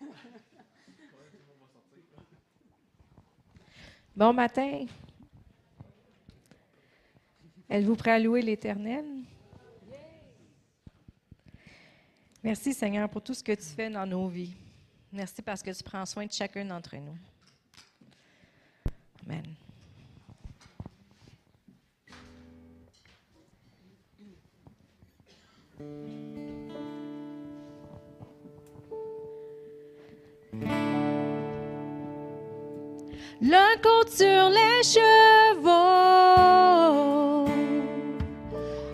Bon matin. Êtes-vous prêt à louer l'Éternel? Merci Seigneur pour tout ce que tu fais dans nos vies. Merci parce que tu prends soin de chacun d'entre nous. Amen. L'un compte sur les chevaux,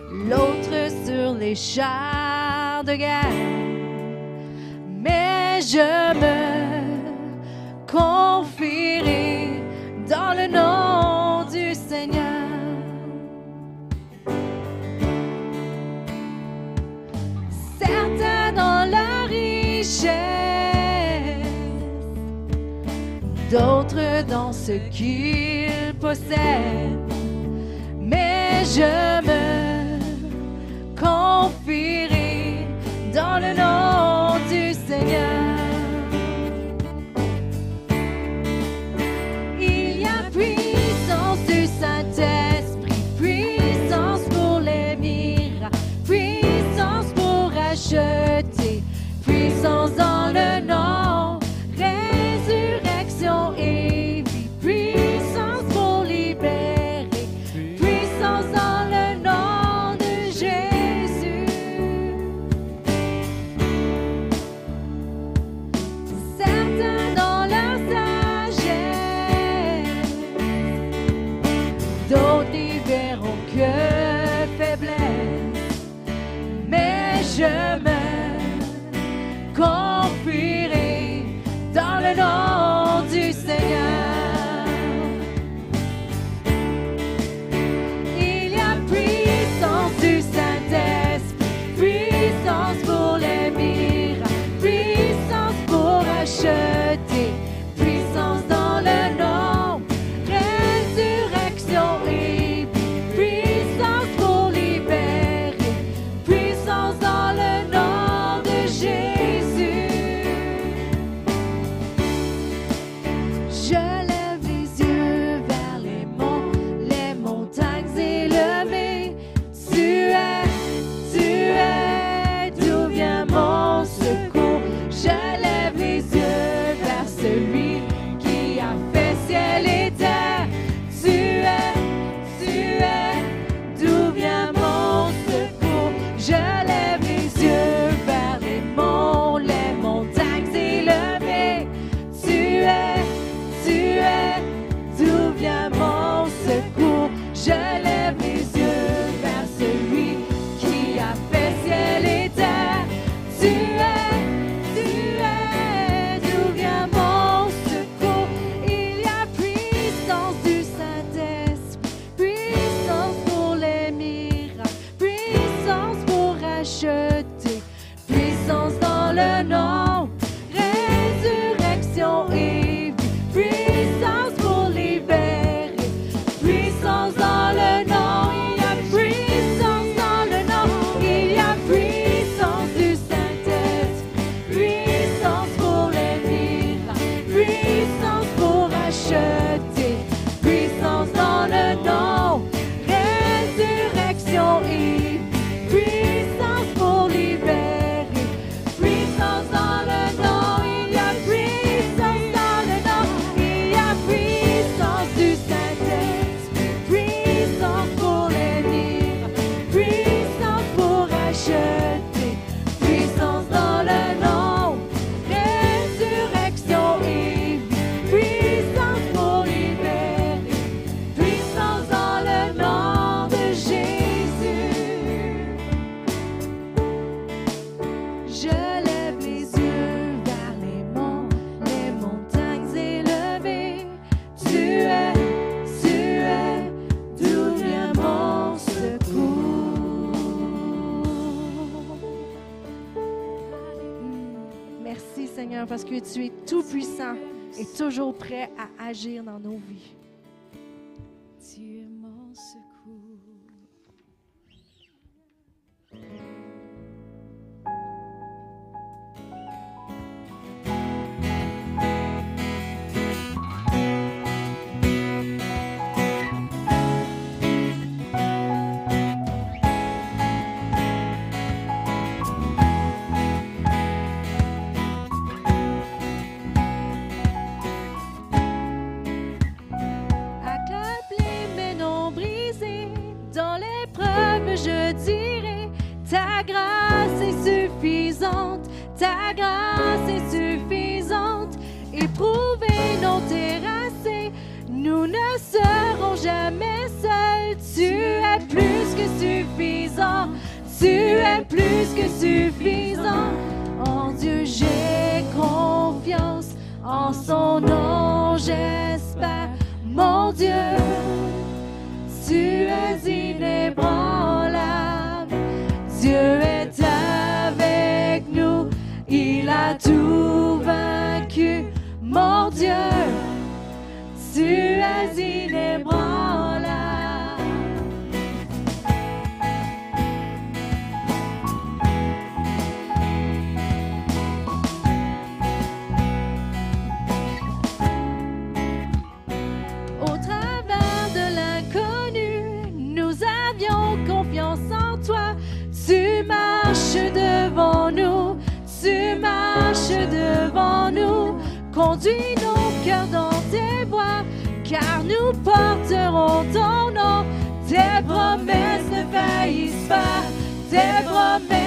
l'autre sur les chars de guerre. Mais je me dans ce qu'il possède, mais je me confierai dans le nom du Seigneur. parce que tu es tout puissant et toujours prêt à conduis nos cœurs dans tes voies, car nous porterons ton nom. Tes promesses ne faillissent pas, tes promesses.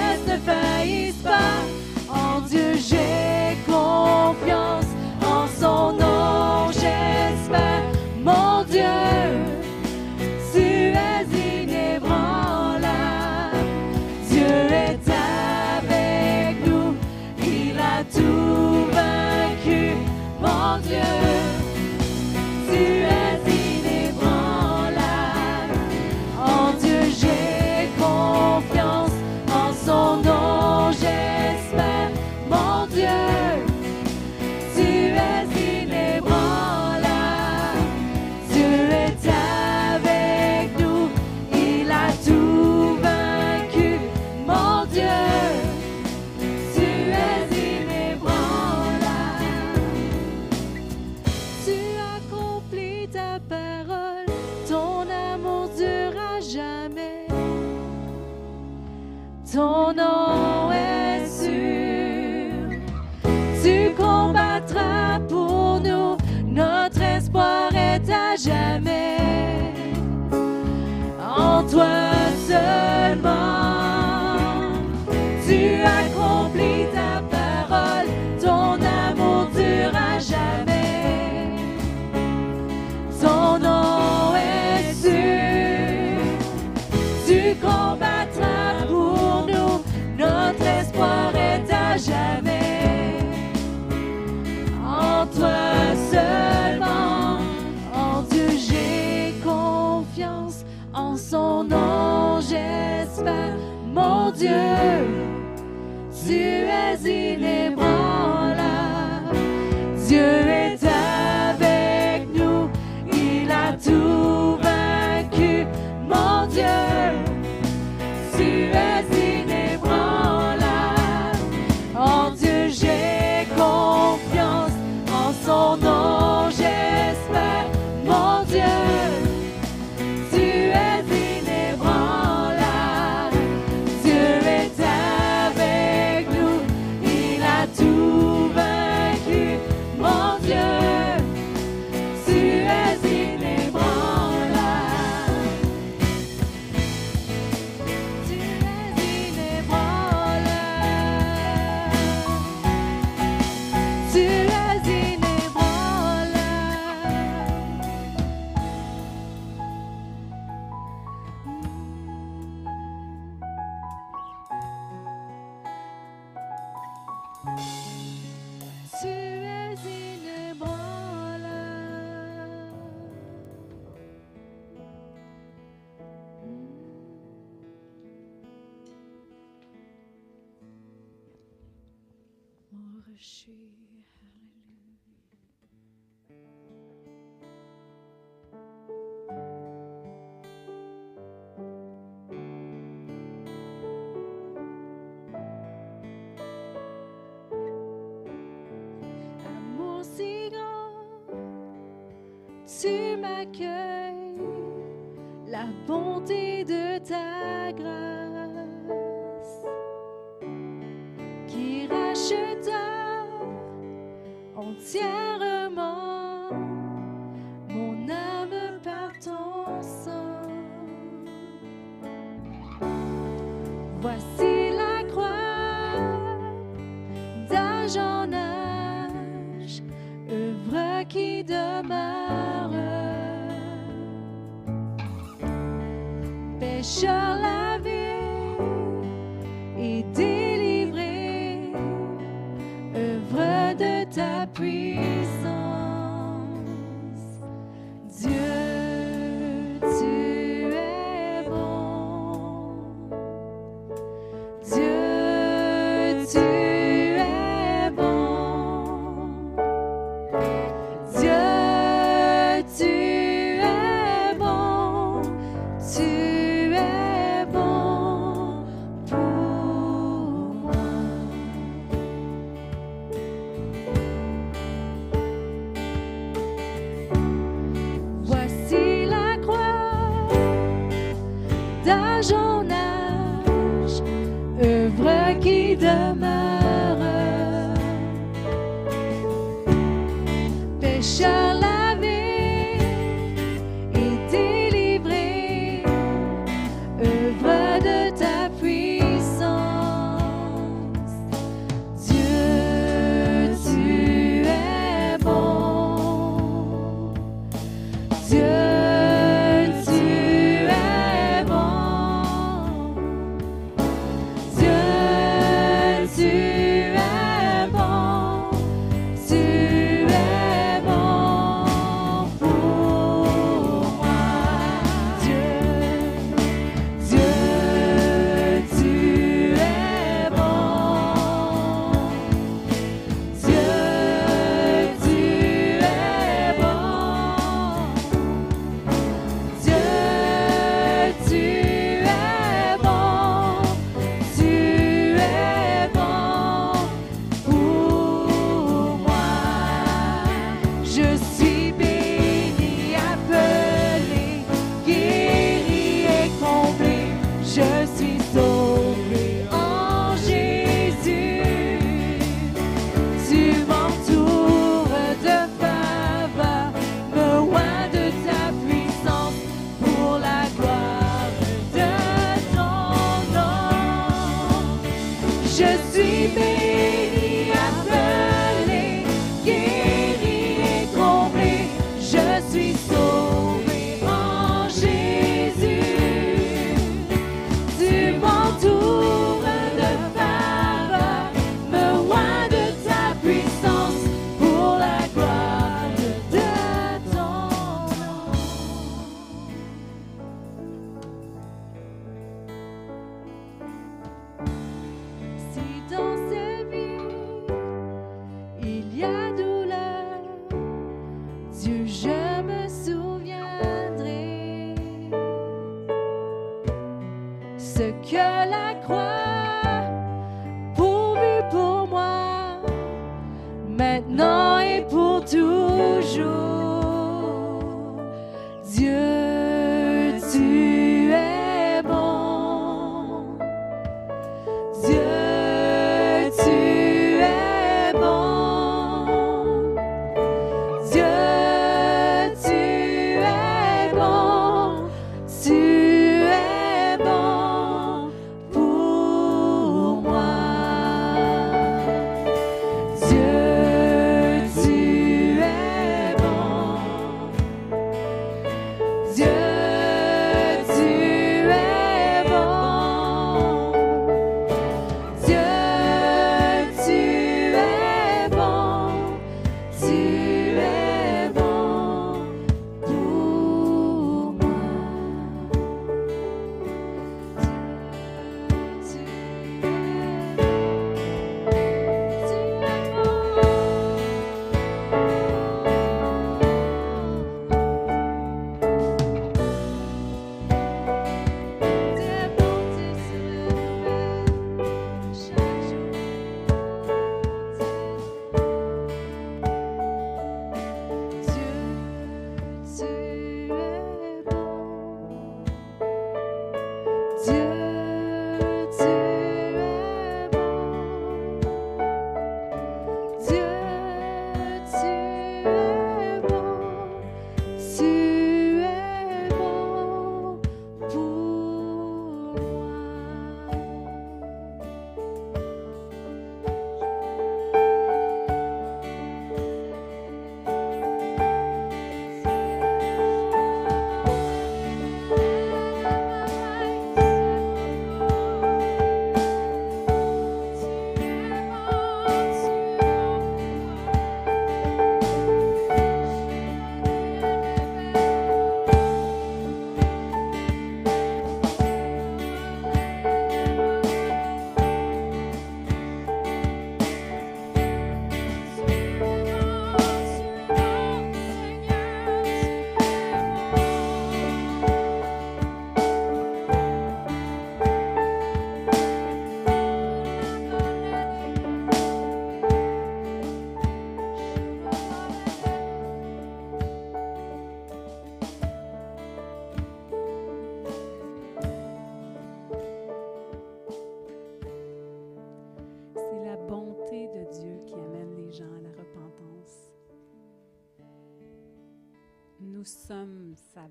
accueille la bonté de ta grâce qui racheta entière.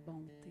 bom.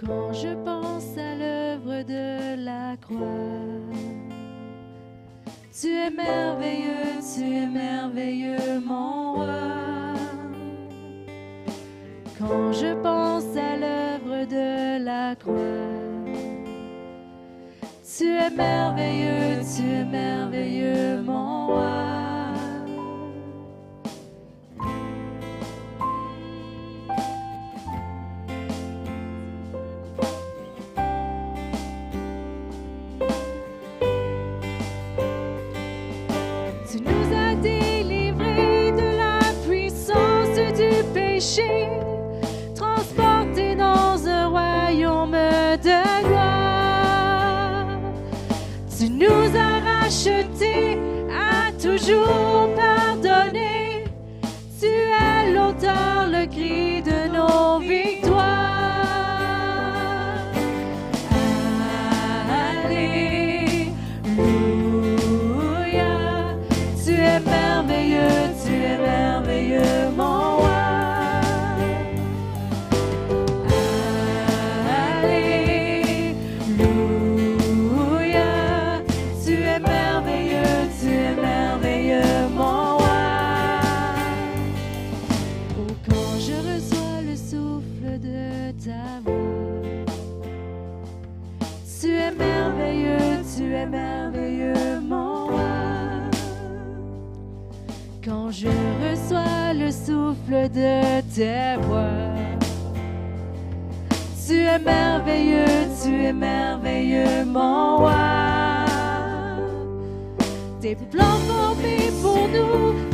quand je pense à l'œuvre de la croix. Tu es merveilleux, tu es merveilleux, mon roi. Quand je pense à l'œuvre de la croix, tu es merveilleux, tu es merveilleux, mon roi. Transporté dans un royaume de gloire. Tu nous as rachetés, à toujours pardonné. Tu es l'auteur, le Christ. de tes voix. Tu es merveilleux, tu es merveilleux, mon roi. Tes plans formés pour nous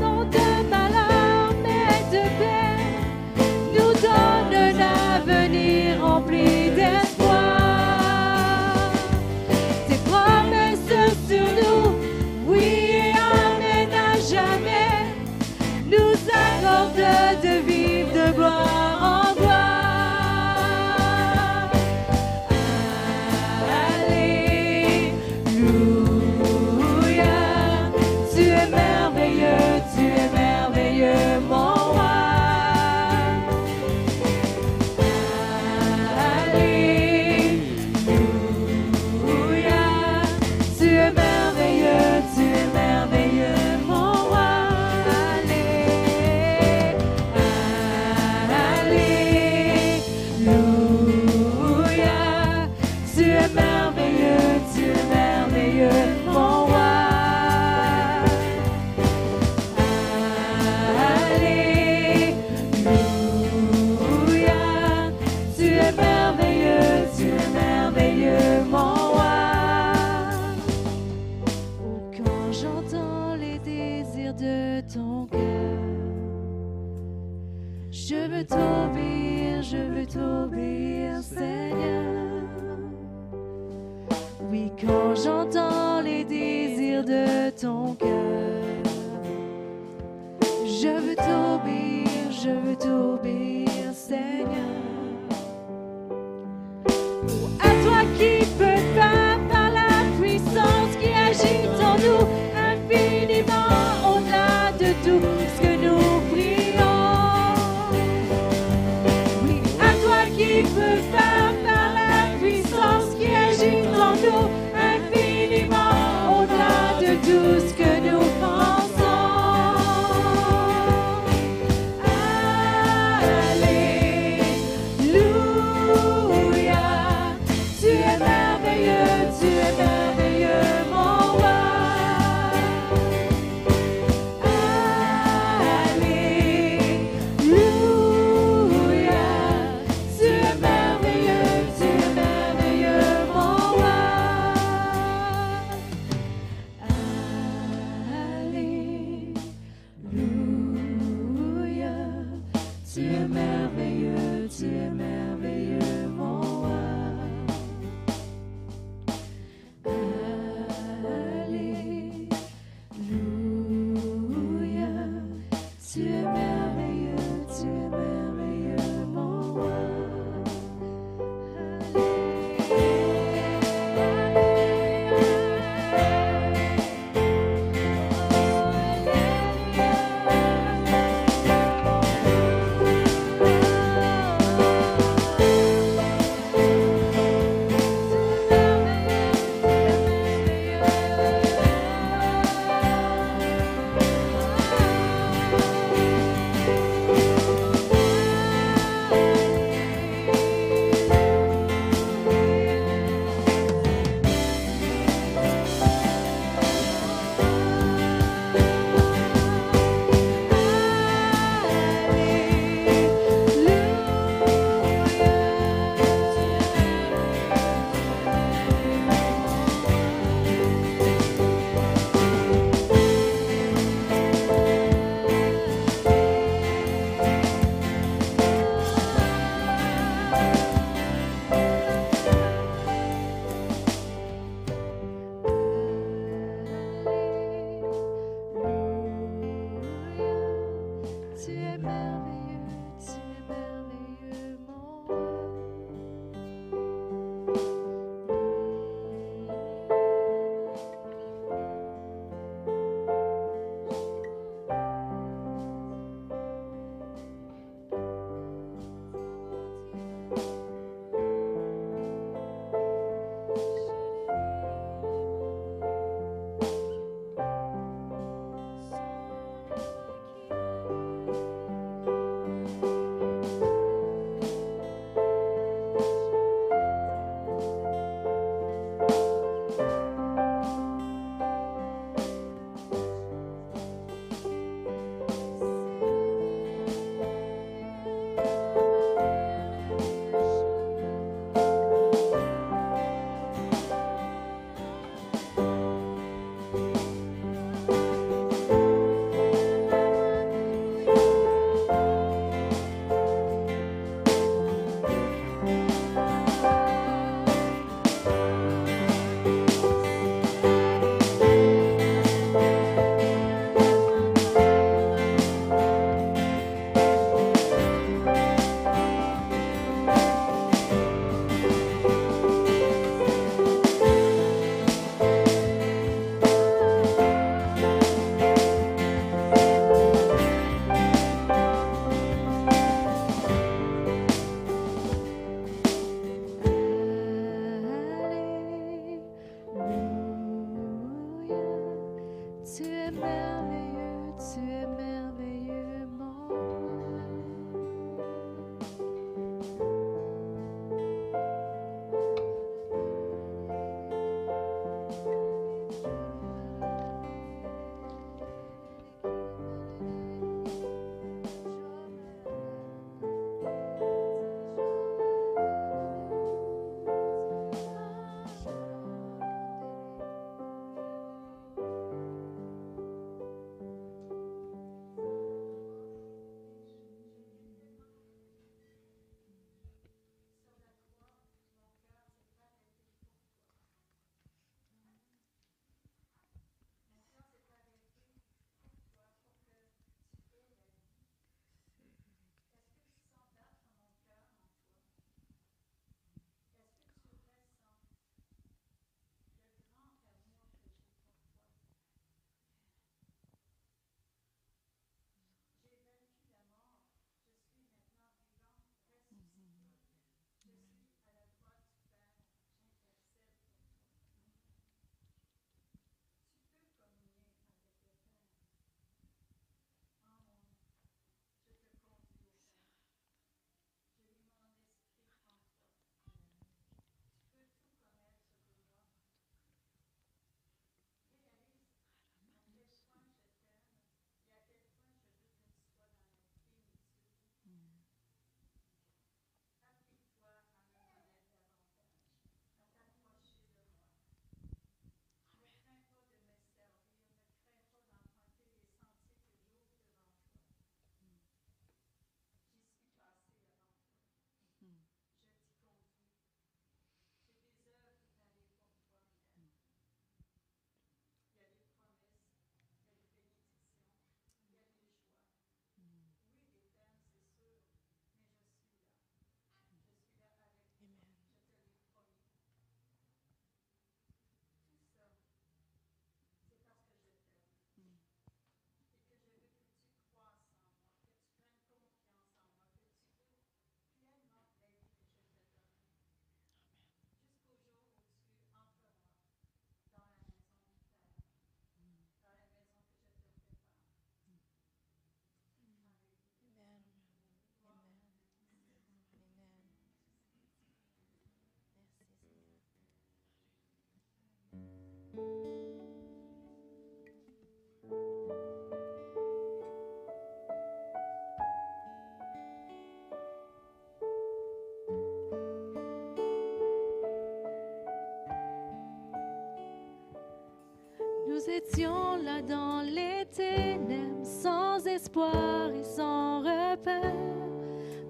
étions là dans les ténèbres, sans espoir et sans repère.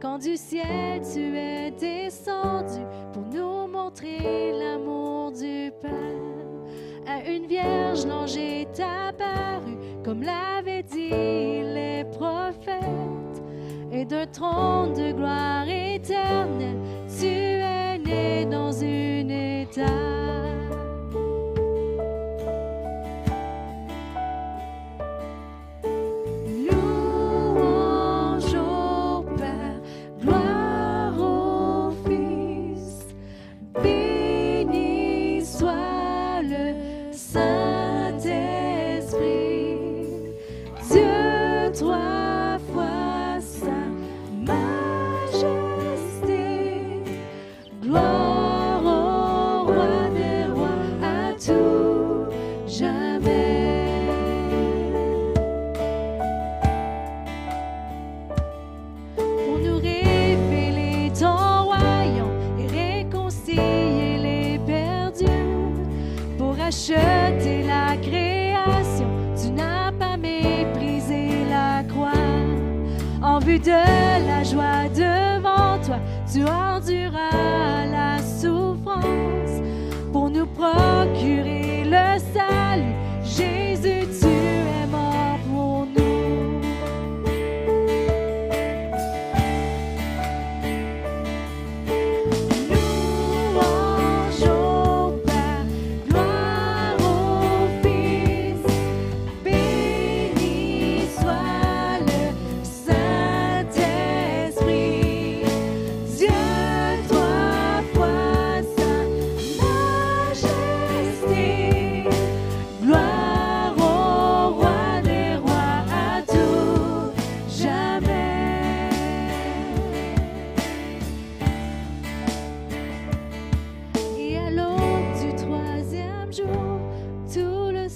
Quand du ciel tu es descendu pour nous montrer l'amour du Père. À une vierge, l'ange est apparu, comme l'avaient dit les prophètes. Et d'un trône de gloire éternelle, tu es né dans une étape.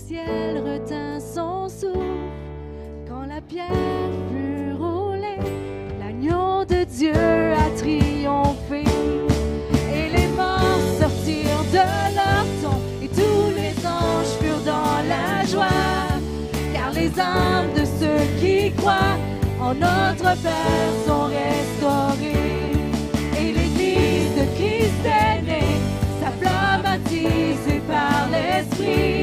Ciel retint son souffle. Quand la pierre fut roulée, l'agneau de Dieu a triomphé. Et les morts sortirent de leur tombe, et tous les anges furent dans la joie. Car les âmes de ceux qui croient en notre Père sont restaurées. Et l'Église de Christ est née, sa flamme attisée par l'Esprit.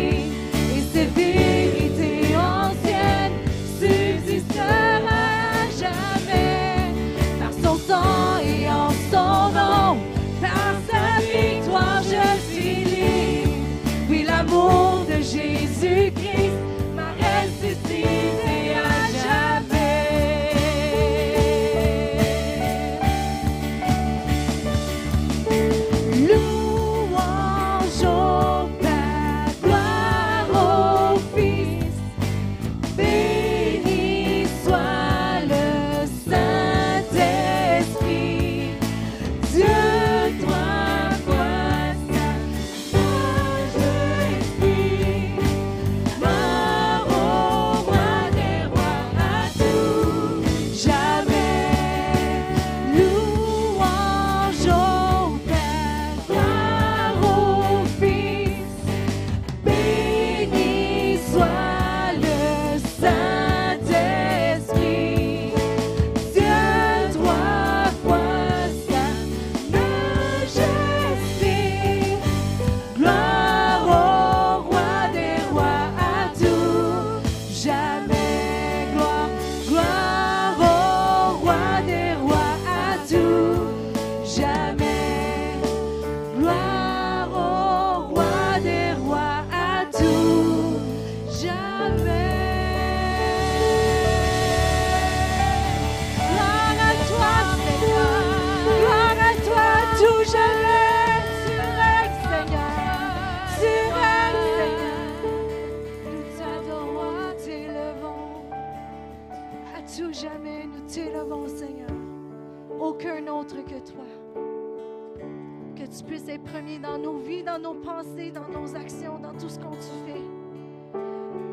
Dans nos vies, dans nos pensées, dans nos actions, dans tout ce qu'on tu fais.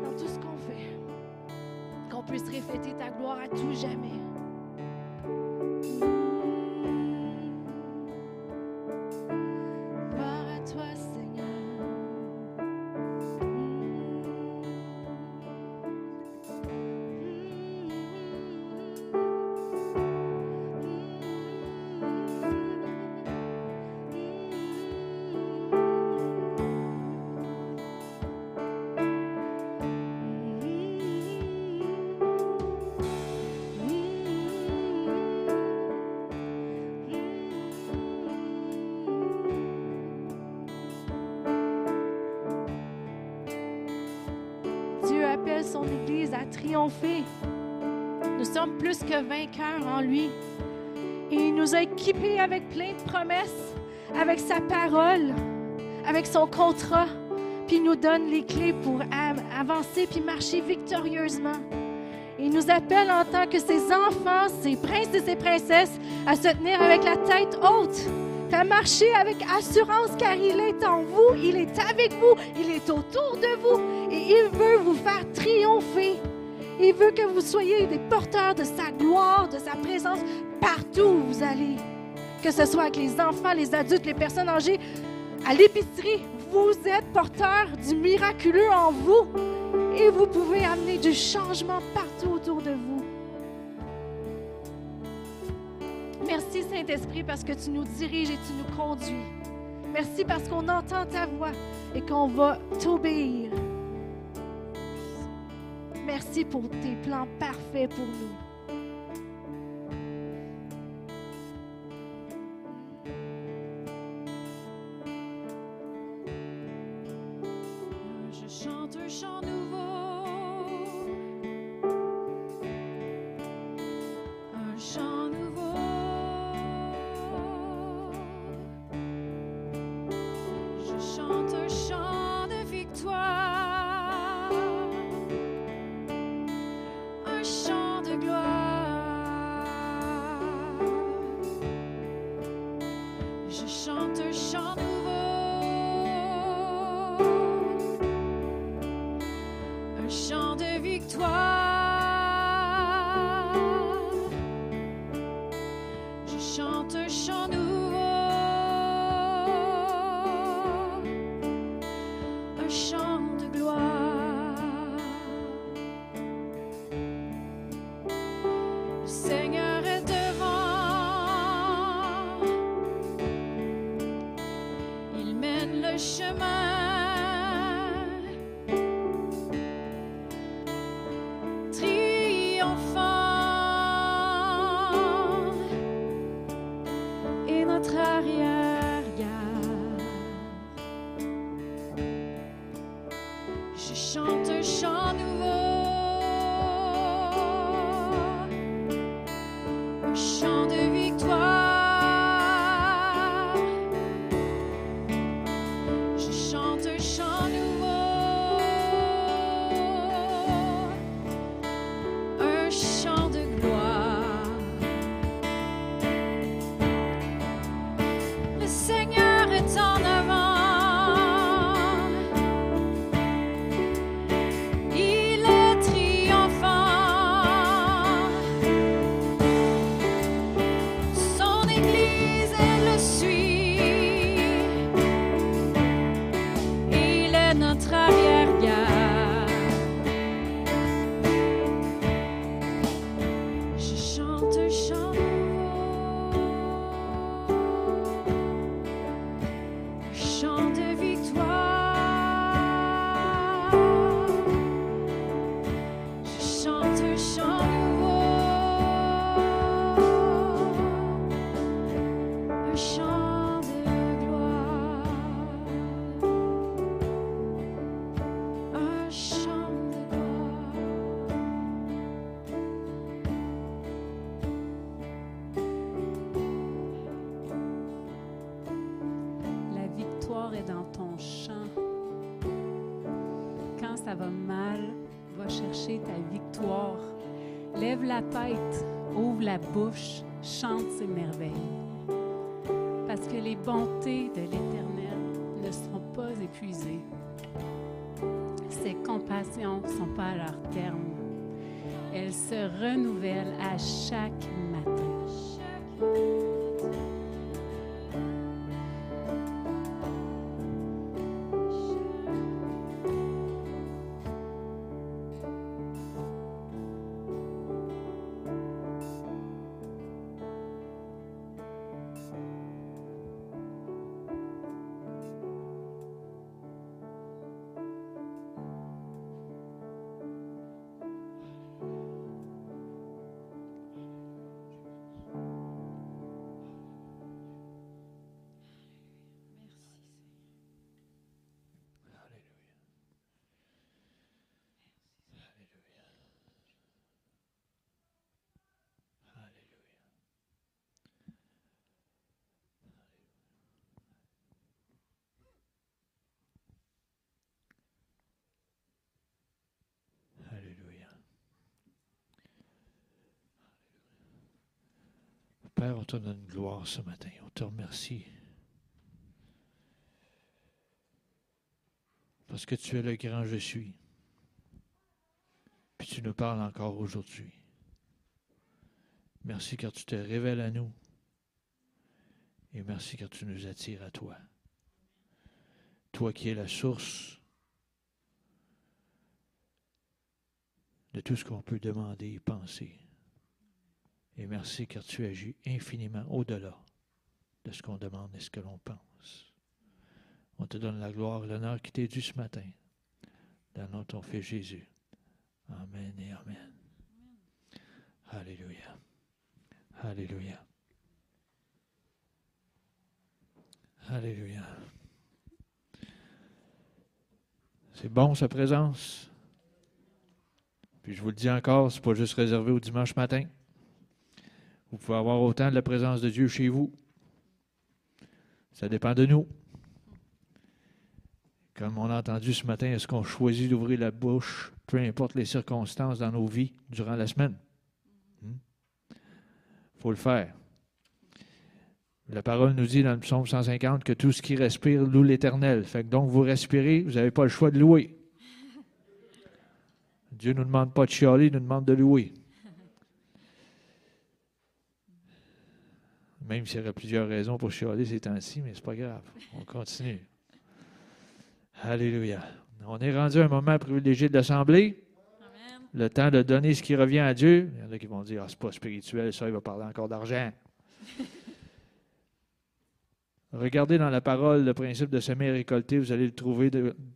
Dans tout ce qu'on fait. Qu'on puisse refléter ta gloire à tout jamais. A triomphé. Nous sommes plus que vainqueurs en lui. Il nous a équipés avec plein de promesses, avec sa parole, avec son contrat, puis il nous donne les clés pour avancer puis marcher victorieusement. Il nous appelle en tant que ses enfants, ses princes et ses princesses, à se tenir avec la tête haute, à marcher avec assurance car il est en vous, il est avec vous, il est autour de vous et il veut vous faire triompher. Il veut que vous soyez des porteurs de sa gloire, de sa présence partout où vous allez. Que ce soit avec les enfants, les adultes, les personnes âgées, à l'épicerie, vous êtes porteurs du miraculeux en vous et vous pouvez amener du changement partout Saint-Esprit parce que tu nous diriges et tu nous conduis. Merci parce qu'on entend ta voix et qu'on va t'obéir. Merci pour tes plans parfaits pour nous. Bouche, chante ses merveilles. Parce que les bontés de l'Éternel ne seront pas épuisées. Ses compassions ne sont pas à leur terme. Elles se renouvellent à chaque Père, on te donne gloire ce matin. On te remercie. Parce que tu es le grand je suis. Puis tu nous parles encore aujourd'hui. Merci car tu te révèles à nous. Et merci car tu nous attires à toi. Toi qui es la source de tout ce qu'on peut demander et penser. Et merci car tu agis infiniment au-delà de ce qu'on demande et ce que l'on pense. On te donne la gloire et l'honneur qui t'est dû ce matin. Dans nom de ton Fils Jésus. Amen et Amen. Alléluia. Alléluia. Alléluia. C'est bon sa présence? Puis je vous le dis encore, c'est pas juste réservé au dimanche matin. Vous pouvez avoir autant de la présence de Dieu chez vous. Ça dépend de nous. Comme on a entendu ce matin, est-ce qu'on choisit d'ouvrir la bouche, peu importe les circonstances dans nos vies durant la semaine? Il hmm? faut le faire. La parole nous dit dans le psaume 150 que tout ce qui respire loue l'Éternel. Fait que donc vous respirez, vous n'avez pas le choix de louer. Dieu ne nous demande pas de chialer, il nous demande de louer. Même s'il y aurait plusieurs raisons pour chialer ces temps-ci, mais ce n'est pas grave. On continue. Alléluia. On est rendu à un moment privilégié de l'Assemblée. Le temps de donner ce qui revient à Dieu. Il y en a qui vont dire Ah, c'est pas spirituel, ça, il va parler encore d'argent. Regardez dans la parole le principe de semer et récolter, vous allez le trouver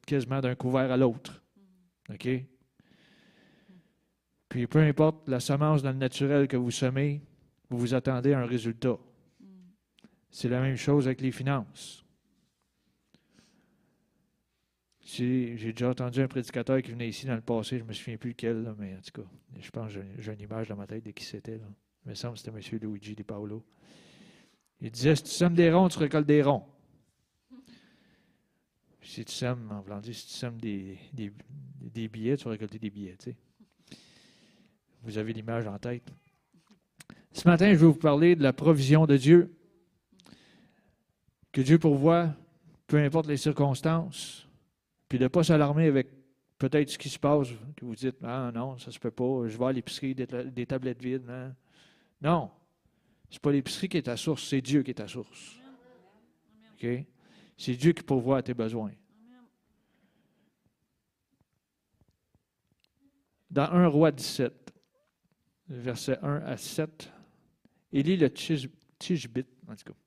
quasiment d'un couvert à l'autre. OK? Puis peu importe la semence dans le naturel que vous semez, vous vous attendez à un résultat. C'est la même chose avec les finances. J'ai déjà entendu un prédicateur qui venait ici dans le passé, je ne me souviens plus lequel, mais en tout cas, je pense que j'ai une image dans ma tête de qui c'était. Il me semble que c'était M. Luigi Di Paolo. Il disait si tu sèmes des ronds, tu récoltes des ronds. si tu sèmes, en si tu sèmes des, des, billets, tu vas récolter des billets. Vous avez l'image en tête. Ce matin, je vais vous parler de la provision de Dieu que Dieu pourvoit, peu importe les circonstances, puis de ne pas s'alarmer avec peut-être ce qui se passe, que vous dites, ah non, ça ne se peut pas, je vais à l'épicerie, des, tablettes vides. Hein. Non, ce n'est pas l'épicerie qui est ta source, c'est Dieu qui est ta source. C'est Dieu qui pourvoit à tes besoins. Dans 1 roi 17, verset 1 à 7, Élie le Tishbit, en tout cas,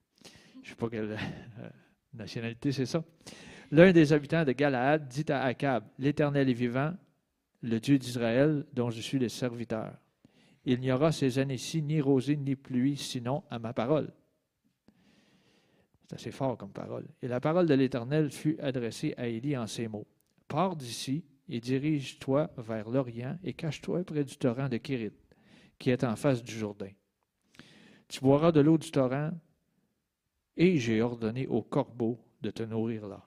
je ne sais pas quelle euh, nationalité c'est ça. L'un des habitants de Galaad dit à Akab, L'Éternel est vivant, le Dieu d'Israël, dont je suis le serviteur. Il n'y aura ces années-ci ni rosée ni pluie, sinon à ma parole. C'est assez fort comme parole. Et la parole de l'Éternel fut adressée à Élie en ces mots. Pars d'ici et dirige-toi vers l'Orient et cache-toi près du torrent de Kérit, qui est en face du Jourdain. Tu boiras de l'eau du torrent et j'ai ordonné au corbeau de te nourrir là.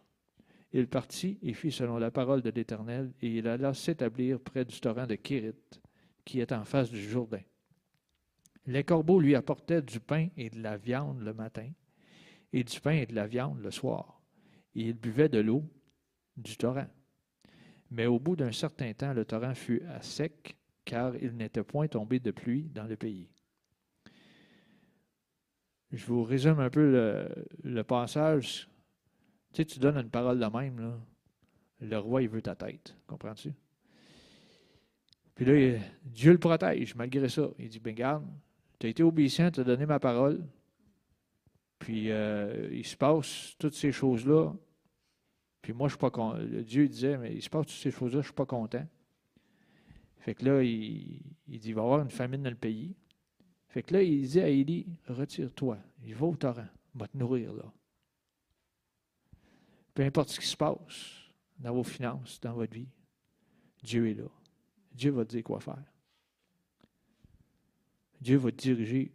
Il partit et fit selon la parole de l'Éternel, et il alla s'établir près du torrent de Kérit, qui est en face du Jourdain. Les corbeaux lui apportaient du pain et de la viande le matin, et du pain et de la viande le soir, et il buvait de l'eau du torrent. Mais au bout d'un certain temps, le torrent fut à sec, car il n'était point tombé de pluie dans le pays. Je vous résume un peu le, passage. Tu sais, tu donnes une parole de même, là. le roi, il veut ta tête. Comprends-tu? Puis là, Dieu le protège malgré ça. Il dit, ben garde, tu as été obéissant, tu as donné ma parole. Puis euh, il se passe toutes ces choses-là. Puis moi, je suis pas content. Dieu disait, mais il se passe toutes ces choses-là, je ne suis pas content. Fait que là, il, il dit, il va y avoir une famine dans le pays. Fait que là, il dit à Élie, retire-toi, il va au torrent, il va te nourrir là. Peu importe ce qui se passe dans vos finances, dans votre vie, Dieu est là. Dieu va te dire quoi faire. Dieu va te diriger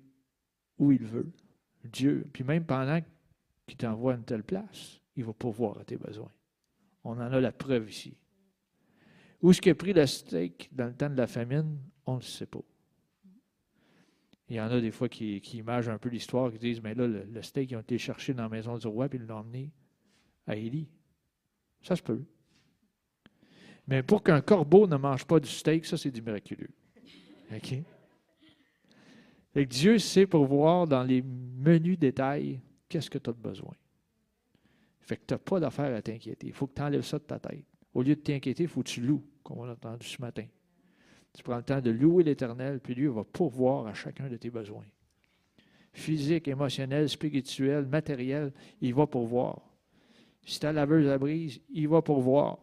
où il veut. Dieu, puis même pendant qu'il t'envoie à une telle place, il va pourvoir à tes besoins. On en a la preuve ici. Où est-ce qu'il a pris la steak dans le temps de la famine? On ne le sait pas. Il y en a des fois qui, imagent un peu l'histoire, qui disent, mais là, le, steak, ils ont été chercher dans la maison du roi, puis ils l'ont emmené à Élie. Ça se peut. Mais pour qu'un corbeau ne mange pas du steak, ça, c'est du miraculeux. OK? Que Dieu sait pourvoir dans les menus détails qu'est-ce que tu as besoin. Fait que tu n'as pas d'affaire à t'inquiéter. Il faut que tu enlèves ça de ta tête. Au lieu de t'inquiéter, il faut que tu loues, comme on a entendu ce matin. Tu prends le temps de louer l'Éternel, puis lui va pourvoir à chacun de tes besoins. Physique, émotionnel, spirituel, matériel, il va pourvoir. Si tu as laveuse à brise, il va pourvoir.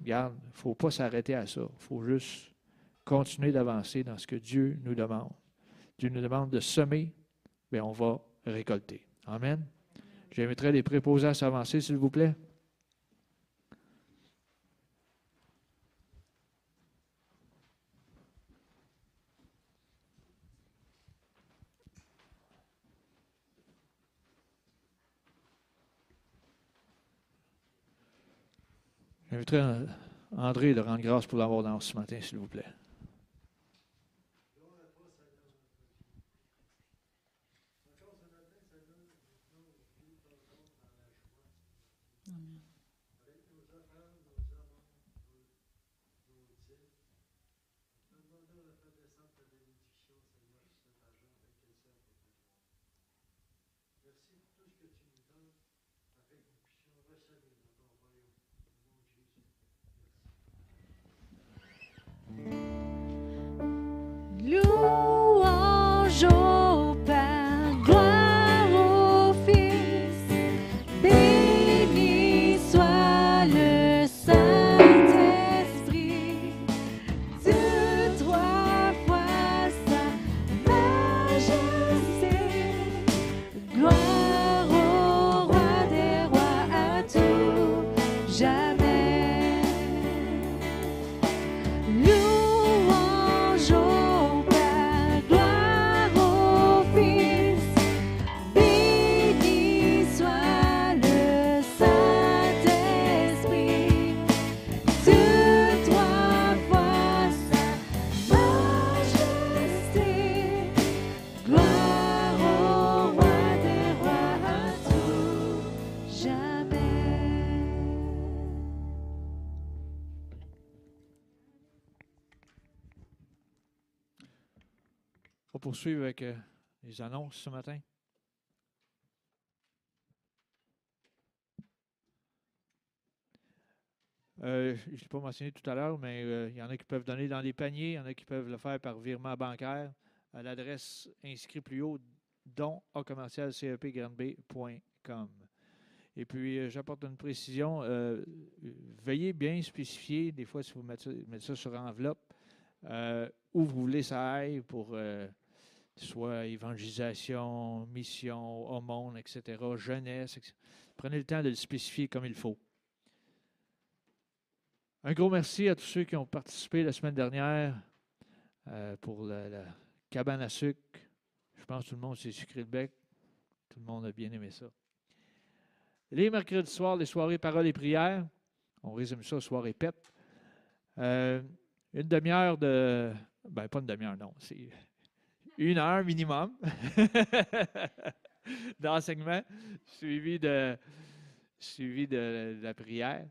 Regarde, il ne faut pas s'arrêter à ça. Il faut juste continuer d'avancer dans ce que Dieu nous demande. Dieu nous demande de semer, bien, on va récolter. Amen. J'inviterai les préposés à s'avancer, s'il vous plaît. J'inviterai André de rendre grâce pour l'avoir dans ce matin, s'il vous plaît. Poursuivre avec euh, les annonces ce matin? Euh, je ne l'ai pas mentionné tout à l'heure, mais euh, il y en a qui peuvent donner dans les paniers, il y en a qui peuvent le faire par virement bancaire à l'adresse inscrite plus haut, don à commercial cepgranby.com. Et puis, j'apporte une précision. veuillez bien spécifier, des fois, si vous mettez, ça sur enveloppe, où vous voulez ça aille pour soit évangélisation, mission, aumône, etc., jeunesse. Prenez le temps de le spécifier comme il faut. Un gros merci à tous ceux qui ont participé la semaine dernière euh, pour la, la cabane à sucre. Je pense que tout le monde s'est sucré le bec. Tout le monde a bien aimé ça. Les mercredis soirs, les soirées paroles et prières. On résume ça, soirée PEP. Euh, une demi-heure de. Ben, pas une demi-heure, non. C'est une heure minimum d'enseignement, suivi de, suivi de, la prière.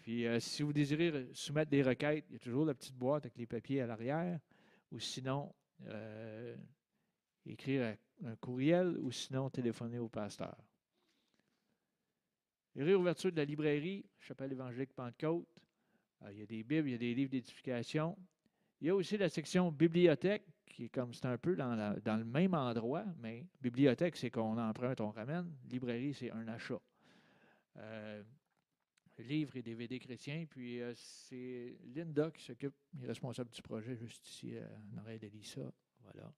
Puis, euh, si vous désirez soumettre des requêtes, il y a toujours la petite boîte avec les papiers à l'arrière. Ou sinon, euh, écrire un, courriel ou sinon téléphoner au pasteur. Les réouvertures de la librairie, Chapelle évangélique Pentecôte. Euh, il y a des Bibles, il y a des livres d'édification. Il y a aussi la section bibliothèque, qui est comme c'est un peu dans, dans le même endroit, mais bibliothèque, c'est qu'on emprunte, on ramène. Librairie, c'est un achat. Euh, livres et DVD chrétiens. Puis euh, c'est Linda qui s'occupe, est responsable du projet, juste ici, euh, en arrière d'Elissa. Voilà.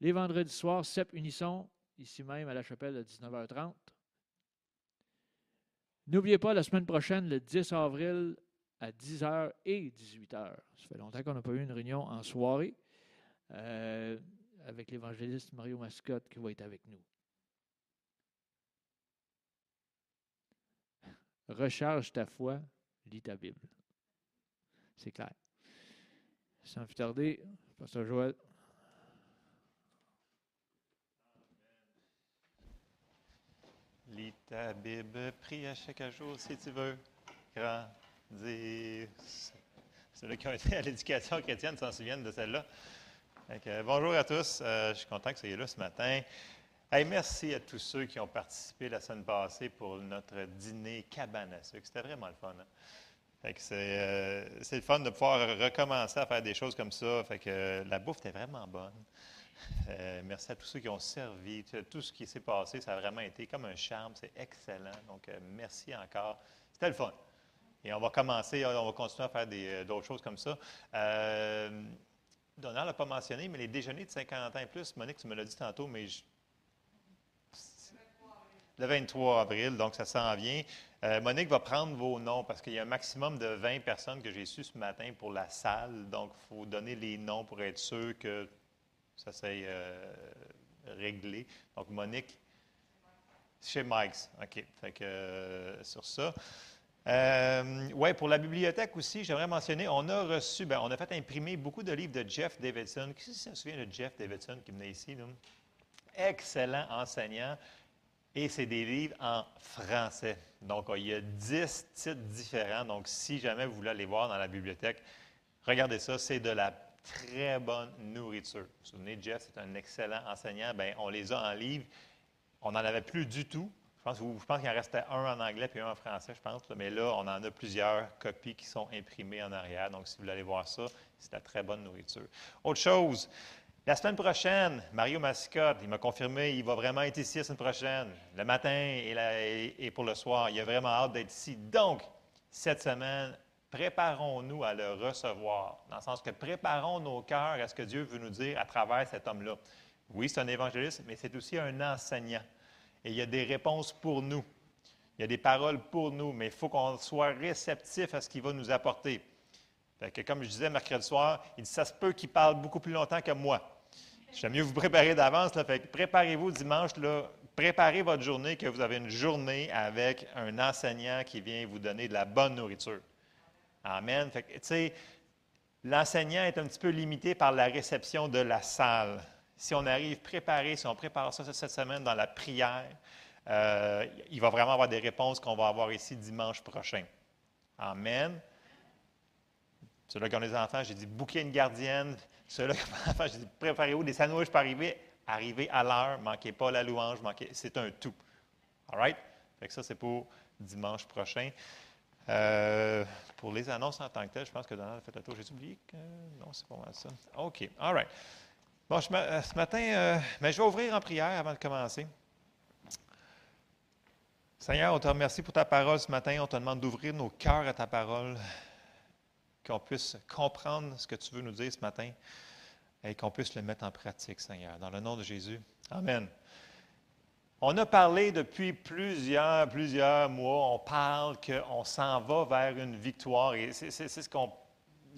Les vendredis soirs, CEP Unisson, ici même à la chapelle à 19h30. N'oubliez pas, la semaine prochaine, le 10 avril, à 10h et 18h. Ça fait longtemps qu'on n'a pas eu une réunion en soirée euh, avec l'évangéliste Mario Mascotte qui va être avec nous. Recharge ta foi, lis ta Bible. C'est clair. Sans plus tarder, Pasteur Joël. Lis ta Bible, prie à chaque jour si tu veux grandir. Ceux qui ont été à l'éducation chrétienne s'en souviennent de celle-là. bonjour à tous, euh, je suis content que vous soyez là ce matin. merci à tous ceux qui ont participé la semaine passée pour notre dîner cabane à sucre. C'était vraiment le fun. Hein? Euh, c'est, le fun de pouvoir recommencer à faire des choses comme ça. La bouffe était vraiment bonne. Euh, merci à tous ceux qui ont servi. Tout ce qui s'est passé, ça a vraiment été comme un charme. C'est excellent. Donc, merci encore. C'était le fun. Et on va commencer, on va continuer à faire d'autres choses comme ça. Euh, Donald n'a pas mentionné, mais les déjeuners de 50 ans et plus, Monique, tu me l'as dit tantôt, mais le 23 avril, donc ça s'en vient. Euh, Monique va prendre vos noms parce qu'il y a un maximum de 20 personnes que j'ai su ce matin pour la salle. Donc, il faut donner les noms pour être sûr que ça s'est euh, réglé. Donc, Monique, chez Mike's. OK. Fait que, euh, sur ça. Oui, pour la bibliothèque aussi, j'aimerais mentionner, on a reçu, ben, on a fait imprimer beaucoup de livres de Jeff Davidson. Qui se souvient de Jeff Davidson qui venait ici? Excellent enseignant. Et c'est des livres en français. Donc, il y a dix titres différents. Donc, si jamais vous voulez aller voir dans la bibliothèque, regardez ça. C'est de la très bonne nourriture. Vous vous souvenez, Jeff, c'est un excellent enseignant. Bien, on les a en livre. On n'en avait plus du tout. Je pense, qu'il en restait un en anglais puis un en français, je pense. Mais là, on en a plusieurs copies qui sont imprimées en arrière. Donc, si vous voulez aller voir ça, c'est de la très bonne nourriture. Autre chose, la semaine prochaine, Mario Mascotte, il m'a confirmé, il va vraiment être ici la semaine prochaine, le matin et, pour le soir. Il a vraiment hâte d'être ici. Donc, cette semaine, préparons-nous à le recevoir, dans le sens que préparons nos cœurs à ce que Dieu veut nous dire à travers cet homme-là. Oui, c'est un évangéliste, mais c'est aussi un enseignant. Et il y a des réponses pour nous. Il y a des paroles pour nous, mais il faut qu'on soit réceptif à ce qu'il va nous apporter comme je disais mercredi soir, il dit Ça se peut qu'il parle beaucoup plus longtemps que moi. J'aime mieux vous préparer d'avance. préparez-vous dimanche, préparez votre journée, que vous avez une journée avec un enseignant qui vient vous donner de la bonne nourriture. Amen. l'enseignant est un petit peu limité par la réception de la salle. Si on arrive préparé, si on prépare ça cette semaine dans la prière, euh, il va vraiment avoir des réponses qu'on va avoir ici dimanche prochain. Amen. Ceux-là qui ont des enfants, j'ai dit bouquet une gardienne. Ceux-là qui ont des enfants, j'ai dit préparez-vous des sandwichs pour arriver. Arrivez à l'heure, manquez pas la louange, manquez. C'est un tout. All right? Fait que ça, c'est pour dimanche prochain. Euh, pour les annonces en tant que telles, je pense que Donald a fait le tour. J'ai oublié que. Non, c'est pas mal ça. OK. All right. Bon, euh, ce matin, euh, mais je vais ouvrir en prière avant de commencer. Seigneur, on te remercie pour ta parole ce matin. On te demande d'ouvrir nos cœurs à ta parole qu'on puisse comprendre ce que tu veux nous dire ce matin et qu'on puisse le mettre en pratique, Seigneur. Dans le nom de Jésus. Amen. On a parlé depuis plusieurs, plusieurs mois, on parle qu'on s'en va vers une victoire. Et c'est ce qu'on,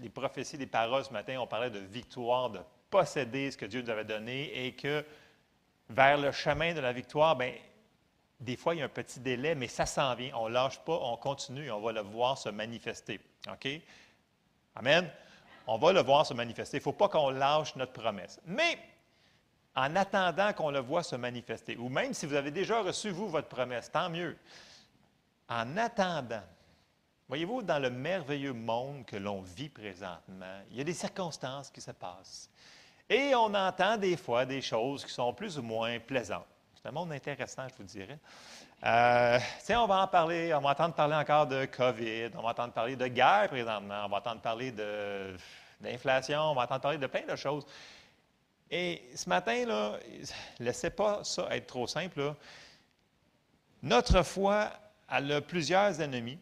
les prophéties, les paroles ce matin, on parlait de victoire, de posséder ce que Dieu nous avait donné et que vers le chemin de la victoire, bien, des fois, il y a un petit délai, mais ça s'en vient. On ne lâche pas, on continue on va le voir se manifester. OK? Amen? On va le voir se manifester. Il ne faut pas qu'on lâche notre promesse. Mais en attendant qu'on le voit se manifester, ou même si vous avez déjà reçu, vous, votre promesse, tant mieux. En attendant, voyez-vous, dans le merveilleux monde que l'on vit présentement, il y a des circonstances qui se passent. Et on entend des fois des choses qui sont plus ou moins plaisantes. C'est un monde intéressant, je vous dirais. Euh, on va en parler, on va entendre parler encore de COVID, on va entendre parler de guerre présentement, on va entendre parler d'inflation, on va entendre parler de plein de choses. Et ce matin, là, laissez pas ça être trop simple. Notre foi, elle a plusieurs ennemis.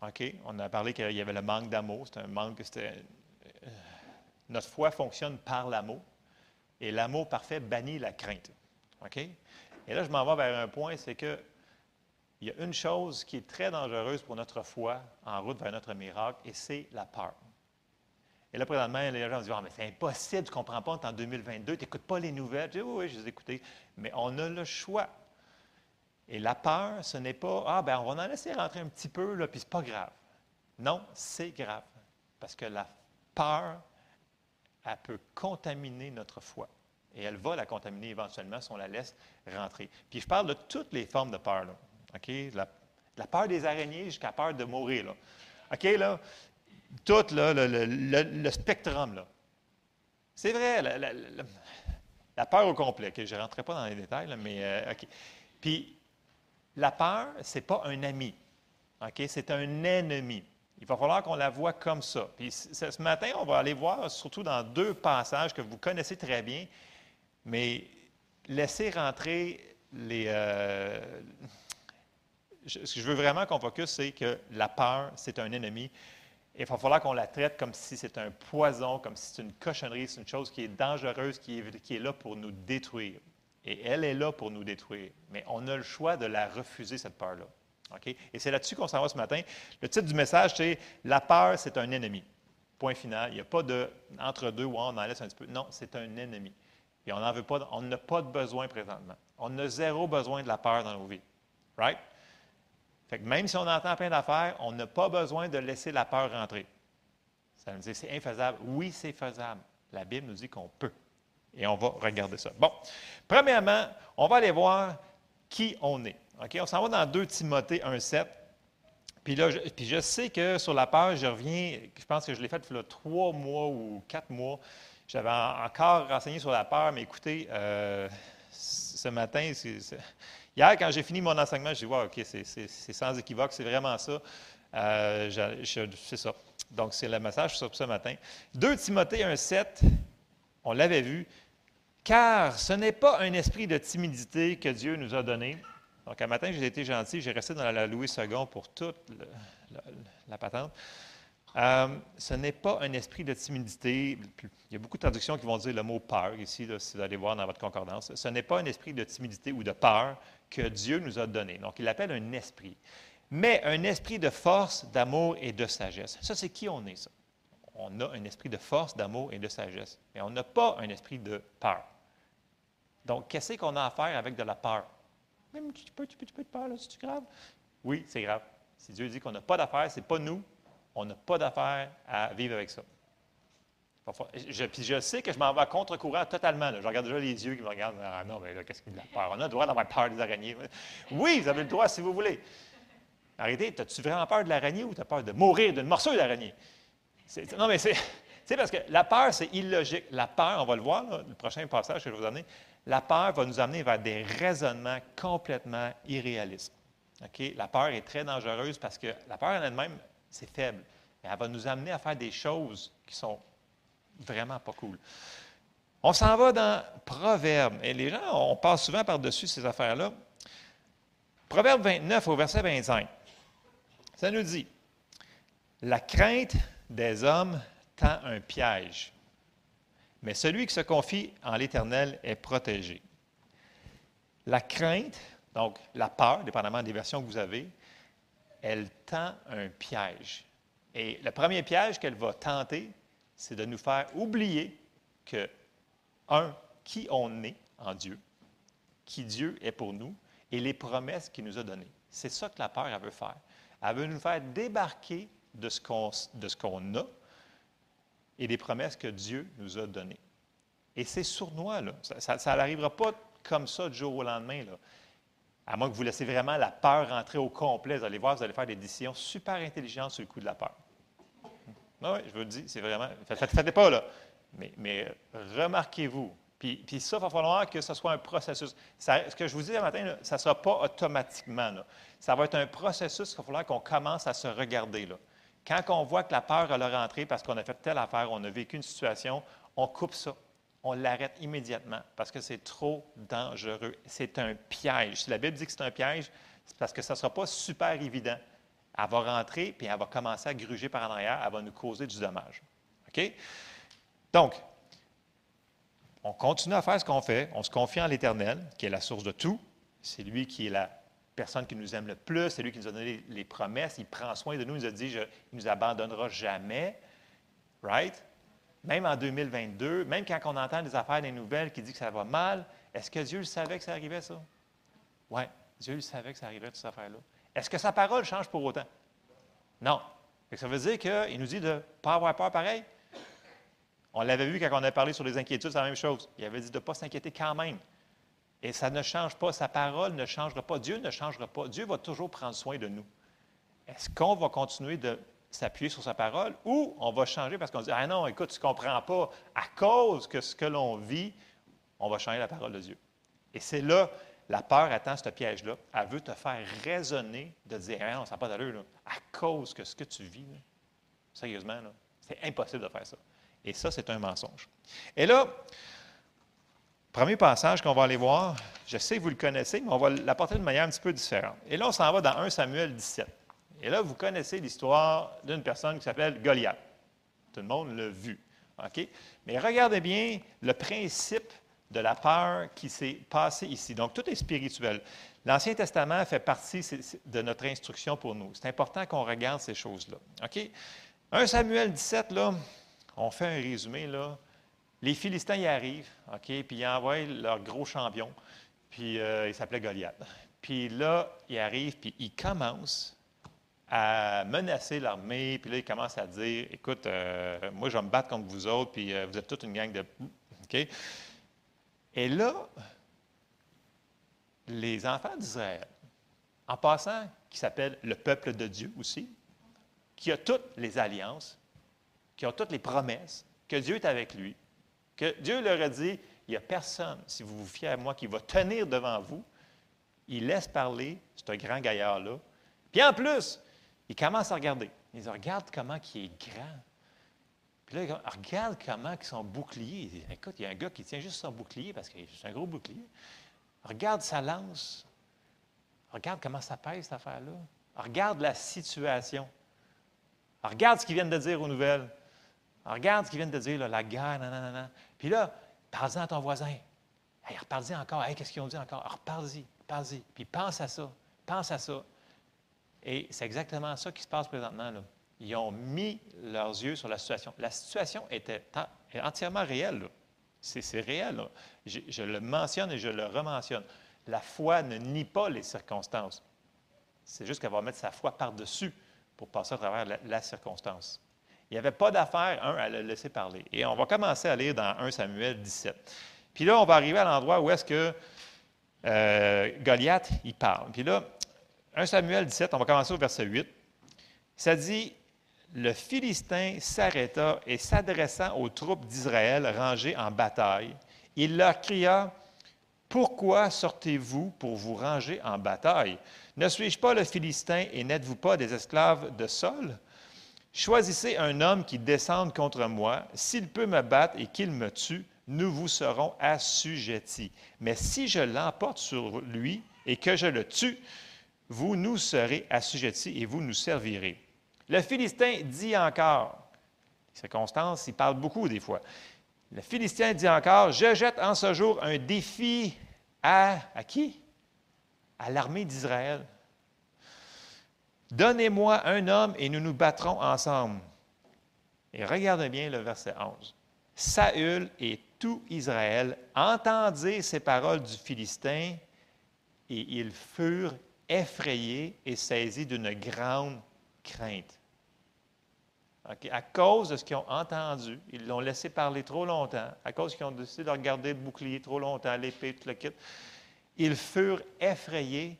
OK? On a parlé qu'il y avait le manque d'amour. C'est un manque. Euh, notre foi fonctionne par l'amour. Et l'amour parfait bannit la crainte. OK? Et là, je m'en vais vers un point, c'est que il y a une chose qui est très dangereuse pour notre foi en route vers notre miracle, et c'est la peur. Et là, présentement, les gens disent Ah, mais c'est impossible, tu ne comprends pas, est en 2022, tu n'écoutes pas les nouvelles. Je dis Oui, oui, je les ai écoutées. Mais on a le choix. Et la peur, ce n'est pas Ah, ben on va en laisser rentrer un petit peu, là, puis c'est pas grave. Non, c'est grave. Parce que la peur elle peut contaminer notre foi. Et elle va la contaminer éventuellement si on la laisse rentrer. Puis je parle de toutes les formes de peur. Là. La, peur des araignées jusqu'à la peur de mourir. Là. OK, là? Tout le, le, spectrum. Là. C'est vrai, la, peur au complet. je ne rentrerai pas dans les détails, mais euh, OK. Puis, la peur, ce n'est pas un ami. OK? C'est un ennemi. Il va falloir qu'on la voit comme ça. Puis ce matin, on va aller voir surtout dans deux passages que vous connaissez très bien, mais laissez rentrer les. Euh, ce que je veux vraiment qu'on focus, c'est que la peur, c'est un ennemi. Il va falloir qu'on la traite comme si c'est un poison, comme si c'est une cochonnerie, c'est une chose qui est dangereuse, qui est, qui est là pour nous détruire. Et elle est là pour nous détruire. Mais on a le choix de la refuser, cette peur-là. Et c'est là-dessus qu'on s'en va ce matin. Le titre du message, c'est La peur, c'est un ennemi. Point final. Il n'y a pas de entre deux où on en laisse un petit peu. Non, c'est un ennemi. Et on n'en veut pas, on n'a pas de besoin présentement. On a zéro besoin de la peur dans nos vies. Right? Fait que même si on entend plein d'affaires, on n'a pas besoin de laisser la peur rentrer. Ça veut dire c'est infaisable. Oui, c'est faisable. La Bible nous dit qu'on peut. Et on va regarder ça. Bon, premièrement, on va aller voir qui on est. OK? On s'en va dans 2 Timothée 1,7. Puis là, je, puis je sais que sur la page, je reviens, je pense que je l'ai fait il y a trois mois ou quatre mois. J'avais encore renseigné sur la peur, mais écoutez, euh, ce matin, hier, quand j'ai fini mon enseignement, j'ai dit, wow, OK, c'est sans équivoque, c'est vraiment ça. Euh, c'est ça. Donc, c'est le message sur ce matin. 2 Timothée 1,7, on l'avait vu. Car ce n'est pas un esprit de timidité que Dieu nous a donné, donc, un matin, j'ai été gentil, j'ai resté dans la Louis II pour toute la, patente. Euh, ce n'est pas un esprit de timidité. Il y a beaucoup de traductions qui vont dire le mot peur ici, si vous allez voir dans votre concordance. Ce n'est pas un esprit de timidité ou de peur que Dieu nous a donné. Donc, il l'appelle un esprit. Mais un esprit de force, d'amour et de sagesse. Ça, c'est qui on est, ça? On a un esprit de force, d'amour et de sagesse. Mais on n'a pas un esprit de peur. Donc, qu'est-ce qu'on a à faire avec de la peur? Même un petit peu, de peur, c'est grave? Oui, c'est grave. Si Dieu dit qu'on n'a pas d'affaires, ce n'est pas nous. On n'a pas d'affaires à vivre avec ça. Je, puis je sais que je m'en vais à contre-courant totalement. Je regarde déjà les yeux qui me regardent. Ah non, mais qu'est-ce qu'il a peur? On a le droit d'avoir peur des araignées. Oui, vous avez le droit si vous voulez. Arrêtez, as-tu vraiment peur de l'araignée ou tu as peur de mourir d'une morsure d'araignée? Non, mais c'est. C'est parce que la peur, c'est illogique. La peur, on va le voir, le prochain passage que je vais vous donner, la peur va nous amener vers des raisonnements complètement irréalistes. La peur est très dangereuse parce que la peur en elle-même, c'est faible. Mais elle va nous amener à faire des choses qui sont vraiment pas cool. On s'en va dans Proverbe. Et les gens, on passe souvent par-dessus ces affaires-là. Proverbe 29 au verset 25. Ça nous dit La crainte des hommes tend un piège, mais celui qui se confie en l'Éternel est protégé. La crainte, donc la peur, dépendamment des versions que vous avez, elle tend un piège. Et le premier piège qu'elle va tenter, c'est de nous faire oublier que, un, qui on est en Dieu, qui Dieu est pour nous, et les promesses qu'il nous a données. C'est ça que la peur, elle veut faire. Elle veut nous faire débarquer de ce qu'on a, et des promesses que Dieu nous a données. Et c'est sournois, là. Ça n'arrivera pas comme ça du jour au lendemain, là. À moins que vous laissez vraiment la peur rentrer au complet. Vous allez voir, vous allez faire des décisions super intelligentes sur le coup de la peur. Ah oui, je vous le dis, c'est vraiment. Faites, pas, là. Mais, mais remarquez-vous. Puis, puis, ça, il va falloir que ce soit un processus. ce que je vous dis ce matin, ça ne sera pas automatiquement. Là. Ça va être un processus qu'il va falloir qu'on commence à se regarder. Là. Quand on voit que la peur a rentré parce qu'on a fait telle affaire, on a vécu une situation, on coupe ça. On l'arrête immédiatement parce que c'est trop dangereux. C'est un piège. Si la Bible dit que c'est un piège, c'est parce que ça ne sera pas super évident. Elle va rentrer, puis elle va commencer à gruger par en arrière, elle va nous causer du dommage. OK? Donc, on continue à faire ce qu'on fait, on se confie en l'Éternel, qui est la source de tout. C'est lui qui est la personne qui nous aime le plus, c'est lui qui nous a donné les, promesses, il prend soin de nous, il nous a dit, je, il ne nous abandonnera jamais. Right? Même en 2022, même quand on entend des affaires, des nouvelles qui disent que ça va mal, est-ce que Dieu savait que ça arrivait, ça? Oui, Dieu savait que ça arrivait, toutes ces affaires-là. Est-ce que sa parole change pour autant? Non. Ça veut dire qu'il nous dit de ne pas avoir peur pareil. On l'avait vu quand on a parlé sur les inquiétudes, c'est la même chose. Il avait dit de ne pas s'inquiéter quand même. Et ça ne change pas. Sa parole ne changera pas. Dieu ne changera pas. Dieu va toujours prendre soin de nous. Est-ce qu'on va continuer de s'appuyer sur sa parole ou on va changer parce qu'on dit Ah non, écoute, tu ne comprends pas. À cause que ce que l'on vit, on va changer la parole de Dieu. Et c'est là, la peur attend ce piège-là. Elle veut te faire raisonner de dire Ah non, ça n'a pas d'allure. À cause que ce que tu vis, sérieusement, c'est impossible de faire ça. Et ça, c'est un mensonge. Et là, premier passage qu'on va aller voir, je sais que vous le connaissez, mais on va l'apporter d'une manière un petit peu différente. Et là, on s'en va dans 1 Samuel 17. Et là, vous connaissez l'histoire d'une personne qui s'appelle Goliath. Tout le monde l'a vu. Mais regardez bien le principe de la peur qui s'est passé ici. Donc, tout est spirituel. L'Ancien Testament fait partie de notre instruction pour nous. C'est important qu'on regarde ces choses-là. OK? 1 Samuel 17, là, on fait un résumé. Les Philistins y arrivent, OK, puis ils envoient leur gros champion, puis euh, il s'appelait Goliath. Puis là, ils arrivent, puis ils commencent à menacer l'armée, puis là, ils commencent à dire Écoute, euh, moi, je vais me battre contre vous autres, puis euh, vous êtes toute une gang de. OK? Et là, les enfants d'Israël, en passant, qui s'appelle le peuple de Dieu aussi, qui a toutes les alliances, qui a toutes les promesses, que Dieu est avec lui, Dieu leur a dit, il n'y a personne, si vous vous fiez à moi, qui va tenir devant vous. Il laisse parler ce grand gaillard-là. Puis en plus, il commence à regarder. Il dit, regarde comment il est grand. Puis là, regarde comment ils sont boucliers. Il dit, écoute, il y a un gars qui tient juste son bouclier parce que c'est un gros bouclier. Regarde sa lance. Regarde comment ça pèse, cette affaire-là. Regarde la situation. Regarde ce qu'ils viennent de dire aux nouvelles. regarde ce qu'ils viennent de dire, la guerre, nanana. Puis là, parle-en à ton voisin. Hey, reparle-y encore. Hey, qu'est-ce qu'ils ont dit encore? Reparle-y, parle-y. Puis pense à ça. Pense à ça. Et c'est exactement ça qui se passe présentement. Ils ont mis leurs yeux sur la situation. La situation était entièrement réelle. C'est réel. Je, je, le mentionne et je le rementionne. La foi ne nie pas les circonstances. C'est juste qu'elle va mettre sa foi par-dessus pour passer à travers la, circonstance. Il n'y avait pas d'affaire, un, à le laisser parler. Et on va commencer à lire dans 1 Samuel 17. Puis là, on va arriver à l'endroit où est-ce que euh, Goliath, il parle. Puis là, 1 Samuel 17, on va commencer au verset 8. Ça dit Le Philistin s'arrêta et s'adressant aux troupes d'Israël rangées en bataille, il leur cria Pourquoi sortez-vous pour vous ranger en bataille? Ne suis-je pas le Philistin et n'êtes-vous pas des esclaves de Saul? Choisissez un homme qui descende contre moi. S'il peut me battre et qu'il me tue, nous vous serons assujettis. Mais si je l'emporte sur lui et que je le tue, vous nous serez assujettis et vous nous servirez. Le Philistin dit encore, circonstance, il parle beaucoup des fois. Le Philistin dit encore, je jette en ce jour un défi à, à qui? à l'armée d'Israël. Donnez-moi un homme et nous nous battrons ensemble. Et regardez bien le verset 11. Saül et tout Israël entendirent ces paroles du Philistin et ils furent effrayés et saisis d'une grande crainte. À cause de ce qu'ils ont entendu, ils l'ont laissé parler trop longtemps, à cause qu'ils ont décidé de regarder le bouclier trop longtemps, l'épée, tout le kit, ils furent effrayés.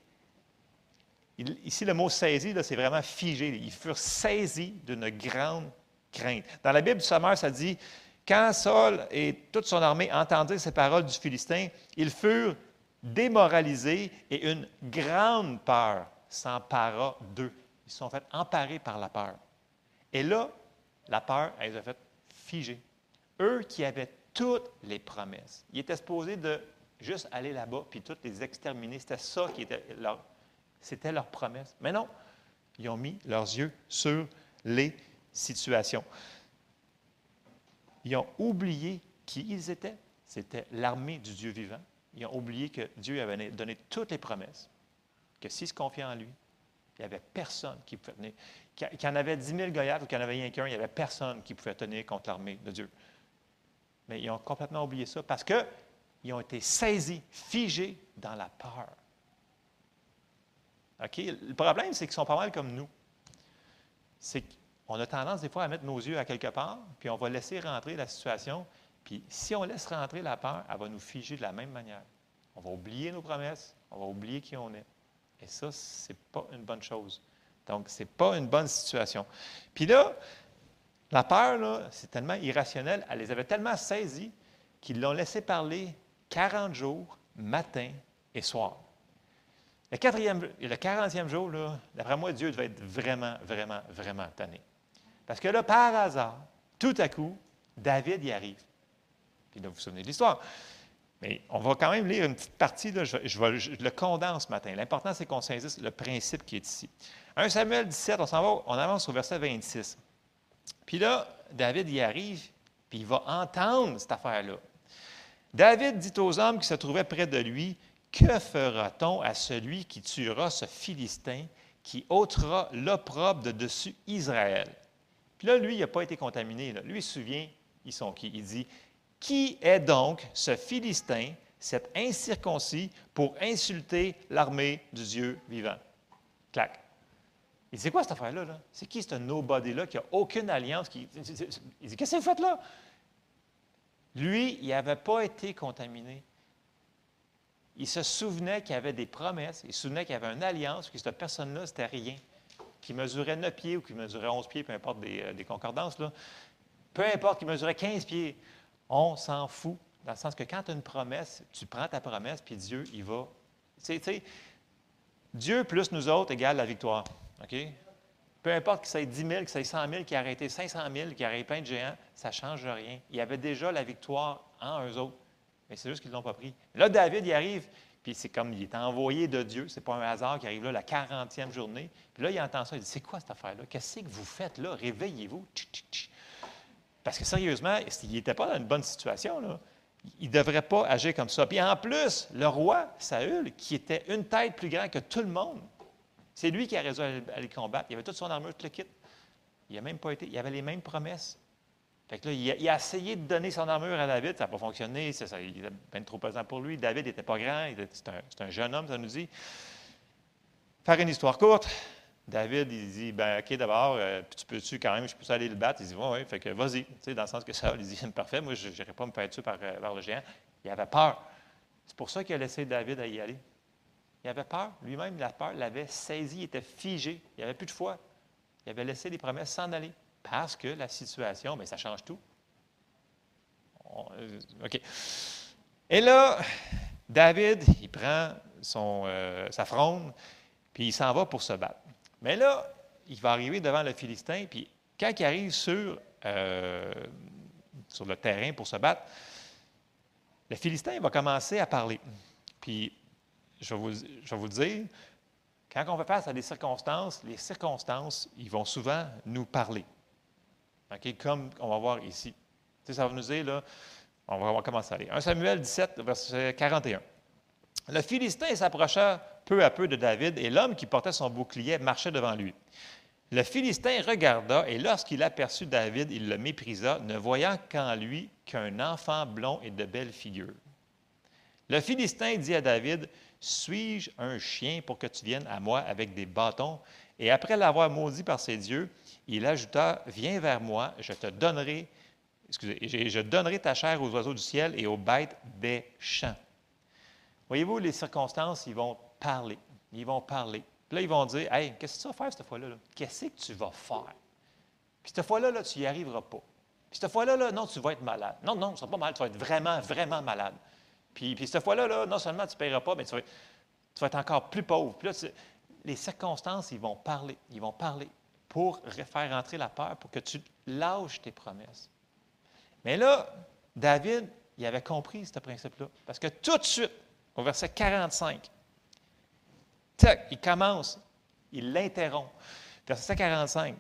Ici, le mot saisi, c'est vraiment figé. Ils furent saisis d'une grande crainte. Dans la Bible du Sommeur, ça dit Quand Saul et toute son armée entendirent ces paroles du Philistin, ils furent démoralisés et une grande peur s'empara d'eux. Ils se sont fait emparer par la peur. Et là, la peur, elle les a fait figer. Eux qui avaient toutes les promesses. Ils étaient supposés de juste aller là-bas puis toutes les exterminer. C'était ça qui était leur, c'était leur promesse. Mais non, ils ont mis leurs yeux sur les situations. Ils ont oublié qui ils étaient. C'était l'armée du Dieu vivant. Ils ont oublié que Dieu avait donné toutes les promesses, que s'ils se confiaient en lui, il n'y avait personne qui pouvait tenir. Qu'il y en avait 10 000 Goliath ou qu'il y en avait rien qu'un, il n'y avait personne qui pouvait tenir contre l'armée de Dieu. Mais ils ont complètement oublié ça parce que ils ont été saisis, figés dans la peur. Le problème, c'est qu'ils sont pas mal comme nous. C'est on a tendance des fois à mettre nos yeux à quelque part, puis on va laisser rentrer la situation. Puis si on laisse rentrer la peur, elle va nous figer de la même manière. On va oublier nos promesses, on va oublier qui on est. Et ça, ce n'est pas une bonne chose. Donc, ce n'est pas une bonne situation. Puis là, la peur, c'est tellement irrationnel, elle les avait tellement saisies qu'ils l'ont laissé parler 40 jours, matin et soir. Le, quatrième, le 40e jour, d'après moi, Dieu devait être vraiment, vraiment, vraiment tanné. Parce que là, par hasard, tout à coup, David y arrive. Puis là, vous vous souvenez de l'histoire. Mais on va quand même lire une petite partie, là, je, le condense ce matin. L'important, c'est qu'on saisisse le principe qui est ici. 1 Samuel 17, on s'en va, on avance au verset 26. Puis là, David y arrive, puis il va entendre cette affaire-là. David dit aux hommes qui se trouvaient près de lui, Que fera-t-on à celui qui tuera ce Philistin, qui ôtera l'opprobre de dessus Israël? Puis là, lui, il n'a pas été contaminé. Lui, il se souvient, ils sont qui? Il dit, Qui est donc ce Philistin, cet incirconcis, pour insulter l'armée du Dieu vivant? Clac. Il dit, c'est quoi cette affaire-là? -là, c'est qui ce nobody-là qui n'a aucune alliance? Il dit, qu'est-ce que vous faites là? Lui, il n'avait pas été contaminé. Il se souvenait qu'il y avait des promesses, il se souvenait qu'il y avait une alliance, que cette personne-là, c'était rien. Qui mesurait 9 pieds ou qui mesurait 11 pieds, peu importe des, euh, concordances, là. peu importe qu'il mesurait 15 pieds, on s'en fout. Dans le sens que quand tu as une promesse, tu prends ta promesse, puis Dieu, il va. Tu sais, Dieu plus nous autres égale la victoire. OK? Peu importe qu'il soit 10 000, qu'il soit 100 000, qu'il ait arrêté 500 000, qu'il ait arrêté plein de géants, ça ne change rien. Il y avait déjà la victoire en eux autres. Mais c'est juste qu'ils ne l'ont pas pris. Là, David, il arrive, puis c'est comme il est envoyé de Dieu. Ce n'est pas un hasard qui arrive là la 40e journée. Puis là, il entend ça. Il dit C'est quoi cette affaire-là? Qu'est-ce que vous faites là? Réveillez-vous. Parce que sérieusement, il n'était pas dans une bonne situation. Il ne devrait pas agir comme ça. Puis en plus, le roi Saül, qui était une tête plus grande que tout le monde, c'est lui qui a résolu à les combattre. Il avait toute son armure, tout le kit. Il n'a même pas été. Il avait les mêmes promesses. Fait que là, il a, essayé de donner son armure à David. Ça n'a pas fonctionné. Ça, il était bien trop pesant pour lui. David n'était pas grand. C'est un, un, jeune homme, ça nous dit. Faire une histoire courte. David, il dit ben, OK, d'abord, euh, tu peux-tu quand même, je peux aller le battre? Il dit Oui, oui. Fait que vas-y. Dans le sens que ça, il dit Parfait, moi, je n'irai pas me faire tuer par, euh, par, le géant. Il avait peur. C'est pour ça qu'il a laissé David à y aller. Il avait peur. Lui-même, la peur l'avait saisi, il était figé. Il n'y avait plus de foi. Il avait laissé les promesses s'en aller. Parce que la situation, mais ça change tout. Euh, OK. Et là, David, il prend son, euh, sa fronde, puis il s'en va pour se battre. Mais là, il va arriver devant le Philistin, puis quand il arrive sur, euh, sur le terrain pour se battre, le Philistin va commencer à parler. Puis je vais, vous, je vous le dire, quand on fait face à des circonstances, les circonstances, ils vont souvent nous parler. Comme on va voir ici. ça va nous dire, là, on va, voir commencer à aller. 1 Samuel 17, verset 41. Le Philistin s'approcha peu à peu de David, et l'homme qui portait son bouclier marchait devant lui. Le Philistin regarda, et lorsqu'il aperçut David, il le méprisa, ne voyant qu'en lui qu'un enfant blond et de belle figure. Le Philistin dit à David, suis-je un chien pour que tu viennes à moi avec des bâtons? Et après l'avoir maudit par ses dieux, il ajouta, Viens vers moi, je te donnerai, excusez, je donnerai ta chair aux oiseaux du ciel et aux bêtes des champs. Voyez-vous, les circonstances, ils vont parler. Ils vont parler. Puis là, ils vont dire, Hey, qu'est-ce que tu vas faire cette fois-là? Qu'est-ce que tu vas faire? Puis cette fois-là, là, tu n'y arriveras pas. Puis cette fois-là, là, non, tu vas être malade. Non, non, ce ne pas malade, tu vas être vraiment, vraiment malade. Puis, cette fois-là, non seulement tu ne paieras pas, mais tu vas, être encore plus pauvre. Puis là, les circonstances, ils vont parler. Ils vont parler pour faire rentrer la peur, pour que tu lâches tes promesses. Mais là, David, il avait compris ce principe-là. Parce que tout de suite, au verset 45, il commence, il l'interrompt. Verset 45,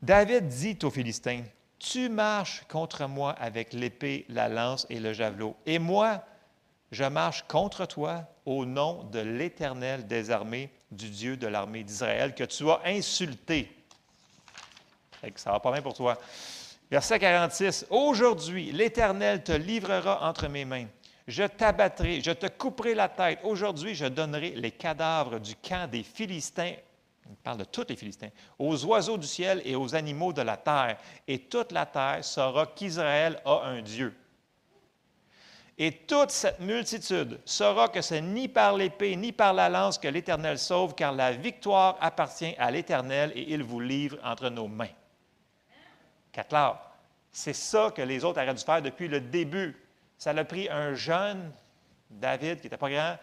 David dit aux Philistins, Tu marches contre moi avec l'épée, la lance et le javelot, et moi, je marche contre toi au nom de l'Éternel des armées, du Dieu de l'armée d'Israël, que tu as insulté. Ça va pas bien pour toi. Verset 46. Aujourd'hui, l'Éternel te livrera entre mes mains. Je t'abattrai, je te couperai la tête. Aujourd'hui, je donnerai les cadavres du camp des Philistins Il parle de tous les Philistins. Aux oiseaux du ciel et aux animaux de la terre. Et toute la terre saura qu'Israël a un Dieu. Et toute cette multitude saura que c'est ni par l'épée ni par la lance que l'Éternel sauve, car la victoire appartient à l'Éternel et il vous livre entre nos mains. Quatre C'est ça que les autres auraient dû faire depuis le début. Ça a pris un jeune, David, qui n'était pas grand,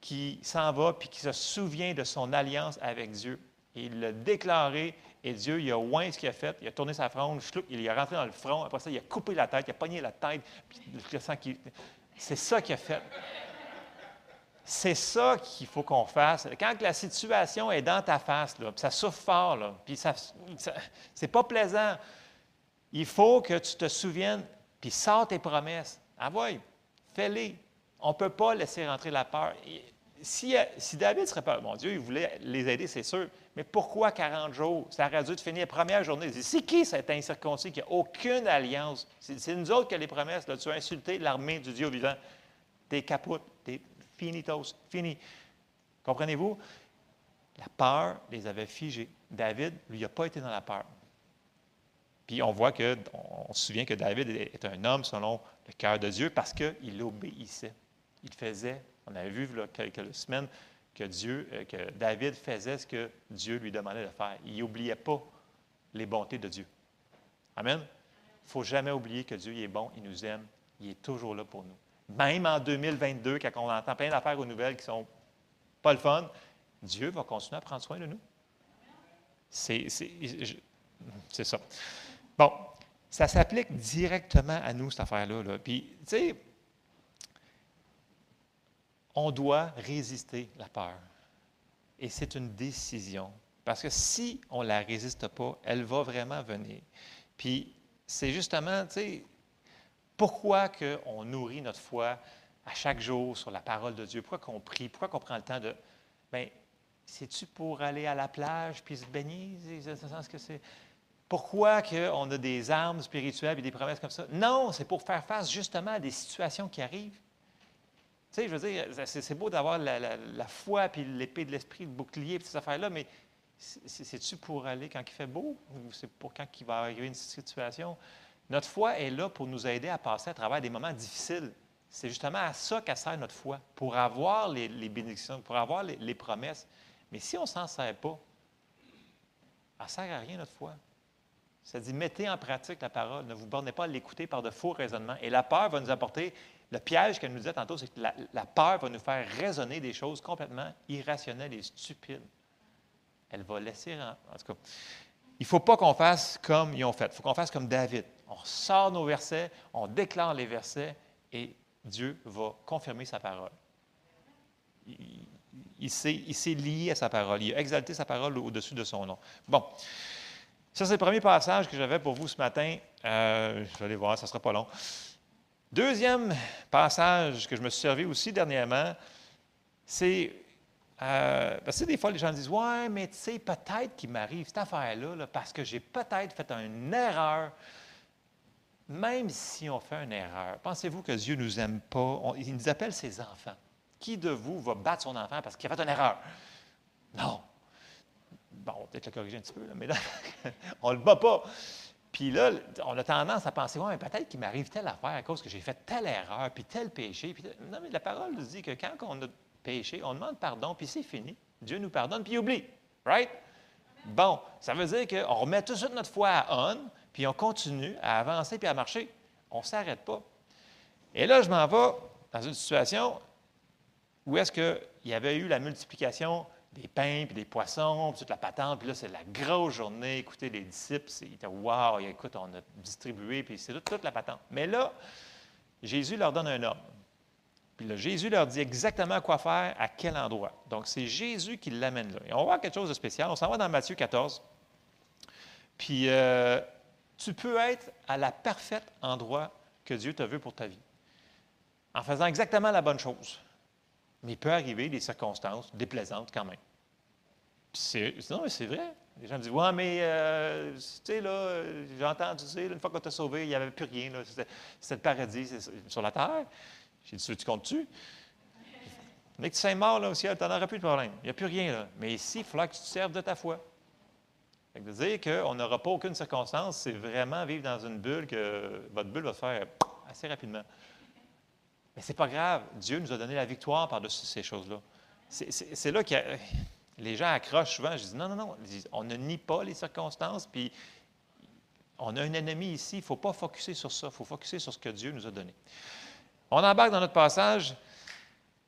qui s'en va puis qui se souvient de son alliance avec Dieu. Et il l'a déclaré et Dieu, il a oint ce qu'il a fait, il a tourné sa fronde, il est rentré dans le front, après ça, il a coupé la tête, il a pogné la tête, puis. C'est ça qu'il a fait. C'est ça qu'il faut qu'on fasse. Quand la situation est dans ta face, puis ça souffre fort, là, puis ça, c'est pas plaisant, il faut que tu te souviennes, puis sors tes promesses. Ah ouais, fais-les. On ne peut pas laisser rentrer la peur. Si, si David serait pas, mon Dieu, il voulait les aider, c'est sûr, mais pourquoi 40 jours? Ça aurait dû finir la première journée. C'est qui cet incirconcis qui n'a aucune alliance? C'est nous autres avons les promesses. Là. Tu as insulté l'armée du Dieu vivant. T'es capote, t'es finitos, fini. Comprenez-vous? La peur les avait figés. David, lui, n'a pas été dans la peur. Puis on voit que, on se souvient que David est un homme selon le cœur de Dieu parce qu'il obéissait. Il faisait, on avait vu quelques semaines, que Dieu, euh, que David faisait ce que Dieu lui demandait de faire. Il n'oubliait pas les bontés de Dieu. Amen. Il ne faut jamais oublier que Dieu est bon, il nous aime, il est toujours là pour nous. Même en 2022, quand on entend plein d'affaires aux nouvelles qui sont pas le fun, Dieu va continuer à prendre soin de nous. C'est ça. Bon, ça s'applique directement à nous, cette affaire-là. Là. Puis, tu sais, on doit résister la peur. Et c'est une décision. Parce que si on ne la résiste pas, elle va vraiment venir. Puis c'est justement, tu sais, pourquoi on nourrit notre foi à chaque jour sur la parole de Dieu? Pourquoi qu'on prie? Pourquoi qu'on prend le temps de... Bien, c'est-tu pour aller à la plage puis se baigner? C'est que c'est... Pourquoi on a des armes spirituelles et des promesses comme ça? Non, c'est pour faire face justement à des situations qui arrivent. Tu sais, je veux dire, c'est beau d'avoir la, foi, puis l'épée de l'esprit, le bouclier, puis ces affaires-là, mais c'est-tu pour aller quand il fait beau ou c'est pour quand il va arriver une situation? Notre foi est là pour nous aider à passer à travers des moments difficiles. C'est justement à ça qu'a sert notre foi, pour avoir les, bénédictions, pour avoir les, promesses. Mais si on ne s'en sert pas, elle ne sert à rien notre foi. Ça dit, mettez en pratique la parole, ne vous bornez pas à l'écouter par de faux raisonnements. Et la peur va nous apporter le piège qu'elle nous disait tantôt, c'est que la, peur va nous faire raisonner des choses complètement irrationnelles et stupides. Elle va laisser. En, tout cas, il ne faut pas qu'on fasse comme ils ont fait. Il faut qu'on fasse comme David. On sort nos versets, on déclare les versets et Dieu va confirmer sa parole. Il, il s'est lié à sa parole. Il a exalté sa parole au-dessus de son nom. Bon. Ça, c'est le premier passage que j'avais pour vous ce matin. Euh, je vais aller voir, ça ne sera pas long. Deuxième passage que je me suis servi aussi dernièrement, c'est euh, parce que des fois, les gens disent Ouais, mais tu sais, peut-être qu'il m'arrive cette affaire-là parce que j'ai peut-être fait une erreur. Même si on fait une erreur, pensez-vous que Dieu ne nous aime pas? Il nous appelle ses enfants. Qui de vous va battre son enfant parce qu'il a fait une erreur? Non. Bon, peut-être le corriger un petit peu, mais là, on ne le bat pas. Puis là, on a tendance à penser, ouais, peut-être qu'il m'arrive telle affaire à cause que j'ai fait telle erreur, puis tel péché. Puis non, mais la parole nous dit que quand on a péché, on demande pardon, puis c'est fini. Dieu nous pardonne, puis il oublie. Right? Bon, ça veut dire qu'on remet tout de suite notre foi à on, puis on continue à avancer puis à marcher. On ne s'arrête pas. Et là, je m'en vais dans une situation où est-ce qu'il y avait eu la multiplication des pains, puis des poissons, puis toute la patente. Puis là, c'est la grosse journée. Écoutez, les disciples, ils étaient Wow, écoute, on a distribué, puis c'est toute, la patente. Mais là, Jésus leur donne un ordre. Puis là, Jésus leur dit exactement quoi faire, à quel endroit. Donc, c'est Jésus qui l'amène là. Et on va voir quelque chose de spécial. On s'en va dans Matthieu 14. Puis, euh, tu peux être à la parfaite endroit que Dieu t'a vu pour ta vie, en faisant exactement la bonne chose. Mais il peut arriver des circonstances déplaisantes quand même. C'est, non, mais c'est vrai. Les gens me disent Ouais, mais euh, tu sais, là, j'ai entendu dire, une fois qu'on t'a sauvé, il n'y avait plus rien. C'était, le paradis sur la terre. J'ai dit Tu comptes-tu Dès que tu sais mort là, au ciel, tu n'en auras plus de problème. Il n'y a plus rien là. Mais ici, il faudra que tu te serves de ta foi. Fait que de dire qu'on n'aura pas aucune circonstance, c'est vraiment vivre dans une bulle que votre bulle va se faire assez rapidement. Mais ce n'est pas grave. Dieu nous a donné la victoire par-dessus ces choses-là. C'est là que les gens accrochent souvent. Je dis non, non, non. On ne nie pas les circonstances, puis on a un ennemi ici. Il ne faut pas focuser sur ça. Il faut focuser sur ce que Dieu nous a donné. On embarque dans notre passage,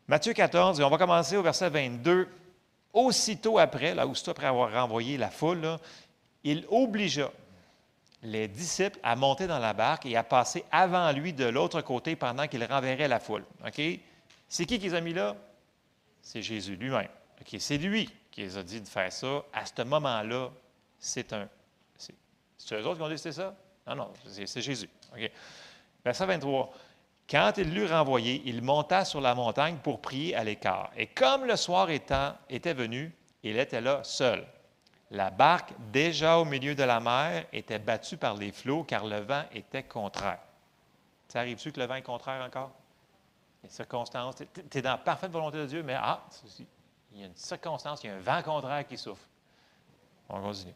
Matthieu 14, et on va commencer au verset 22. Aussitôt après, là, aussitôt après avoir renvoyé la foule, il obligea les disciples à monter dans la barque et à passer avant lui de l'autre côté pendant qu'il renverrait la foule. OK? C'est qui qui les a mis là? C'est Jésus lui-même. OK? C'est lui qui les a dit de faire ça. À ce moment-là, c'est un. C'est eux autres qui ont décidé ça? Non, non, c'est Jésus. OK? Verset 23. Quand il l'eut renvoyé, il monta sur la montagne pour prier à l'écart. Et comme le soir étant, était venu, il était là seul. La barque, déjà au milieu de la mer, était battue par les flots car le vent était contraire. Ça arrive-tu que le vent est contraire encore? Les circonstances, tu es dans la parfaite volonté de Dieu, mais ah, il y a une circonstance, il y a un vent contraire qui souffle. On continue.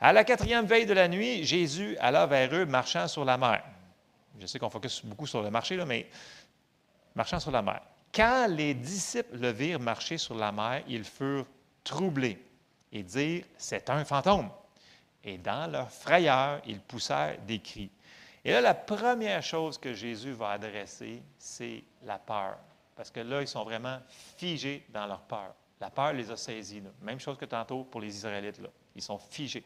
À la quatrième veille de la nuit, Jésus alla vers eux marchant sur la mer. Je sais qu'on focus beaucoup sur le marché, là, mais marchant sur la mer. Quand les disciples le virent marcher sur la mer, ils furent troublés et dirent C'est un fantôme. Et dans leur frayeur, ils poussèrent des cris. Et là, la première chose que Jésus va adresser, c'est la peur. Parce que là, ils sont vraiment figés dans leur peur. La peur les a saisis. Même chose que tantôt pour les Israélites. Là. Ils sont figés.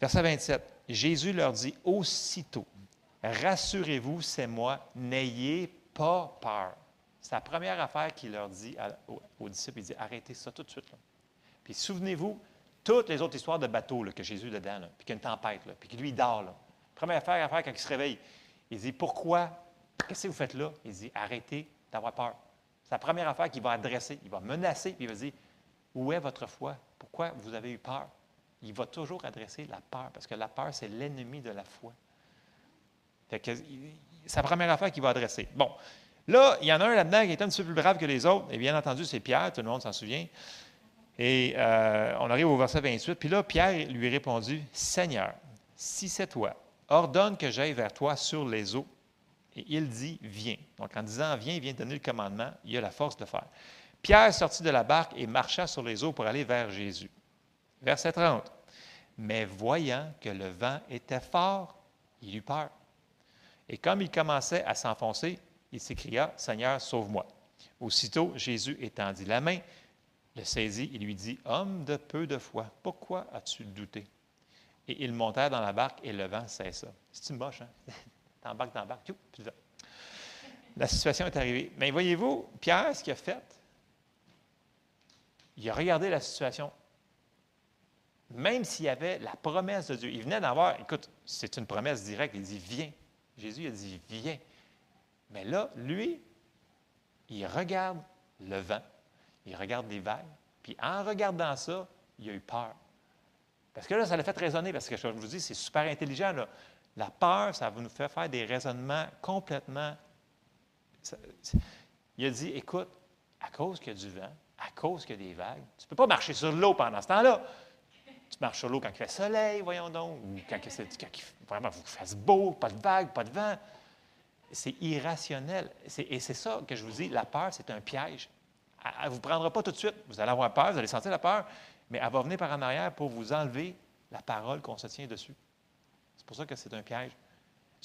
Verset 27. Jésus leur dit aussitôt Rassurez-vous, c'est moi, n'ayez pas peur. C'est la première affaire qu'il leur dit aux, disciples. Il dit Arrêtez ça tout de suite. Puis souvenez-vous, toutes les autres histoires de bateaux que Jésus dedans, puis qu'il y a une tempête, puis qu'il lui dort. Première affaire à faire quand il se réveille, il dit Pourquoi? Qu'est-ce que vous faites là? Il dit Arrêtez d'avoir peur. C'est la première affaire qu'il va adresser. Il va menacer, puis il va dire Où est votre foi? Pourquoi vous avez eu peur? Il va toujours adresser la peur, parce que la peur, c'est l'ennemi de la foi c'est la première affaire qu'il va adresser. Bon, là, il y en a un là-dedans qui est un petit peu plus brave que les autres. Et bien entendu, c'est Pierre, tout le monde s'en souvient. Et euh, on arrive au verset 28. Puis là, Pierre lui répondu Seigneur, si c'est toi, ordonne que j'aille vers toi sur les eaux. Et il dit Viens. Donc, en disant Viens, il vient donner le commandement. Il a la force de faire. Pierre sortit de la barque et marcha sur les eaux pour aller vers Jésus. Verset 30. Mais voyant que le vent était fort, il eut peur et comme il commençait à s'enfoncer, il s'écria, Seigneur, sauve-moi. Aussitôt, Jésus étendit la main, le saisit et lui dit, Homme de peu de foi, pourquoi as-tu douté? Et ils montèrent dans la barque et le vent cessa. C'est une moche, hein? T'embarques dans la barque, puis La situation est arrivée. Mais voyez-vous, Pierre, ce qu'il a fait, il a regardé la situation. Même s'il y avait la promesse de Dieu, il venait d'avoir, écoute, c'est une promesse directe, il dit, viens, Jésus a dit, viens. Mais là, lui, il regarde le vent, il regarde les vagues, puis en regardant ça, il a eu peur. Parce que là, ça l'a fait raisonner, parce que je vous dis, c'est super intelligent. La peur, ça va nous faire faire des raisonnements complètement. il a dit, écoute, à cause qu'il y a du vent, à cause qu'il y a des vagues, tu ne peux pas marcher sur l'eau pendant ce temps-là. Tu marches sur l'eau quand il fait soleil, voyons donc, ou quand, il, vraiment vous fasse beau, pas de vagues, pas de vent. C'est irrationnel. Et c'est ça que je vous dis, la peur, c'est un piège. Elle ne vous prendra pas tout de suite. Vous allez avoir peur, vous allez sentir la peur, mais elle va venir par en arrière pour vous enlever la parole qu'on se tient dessus. C'est pour ça que c'est un piège.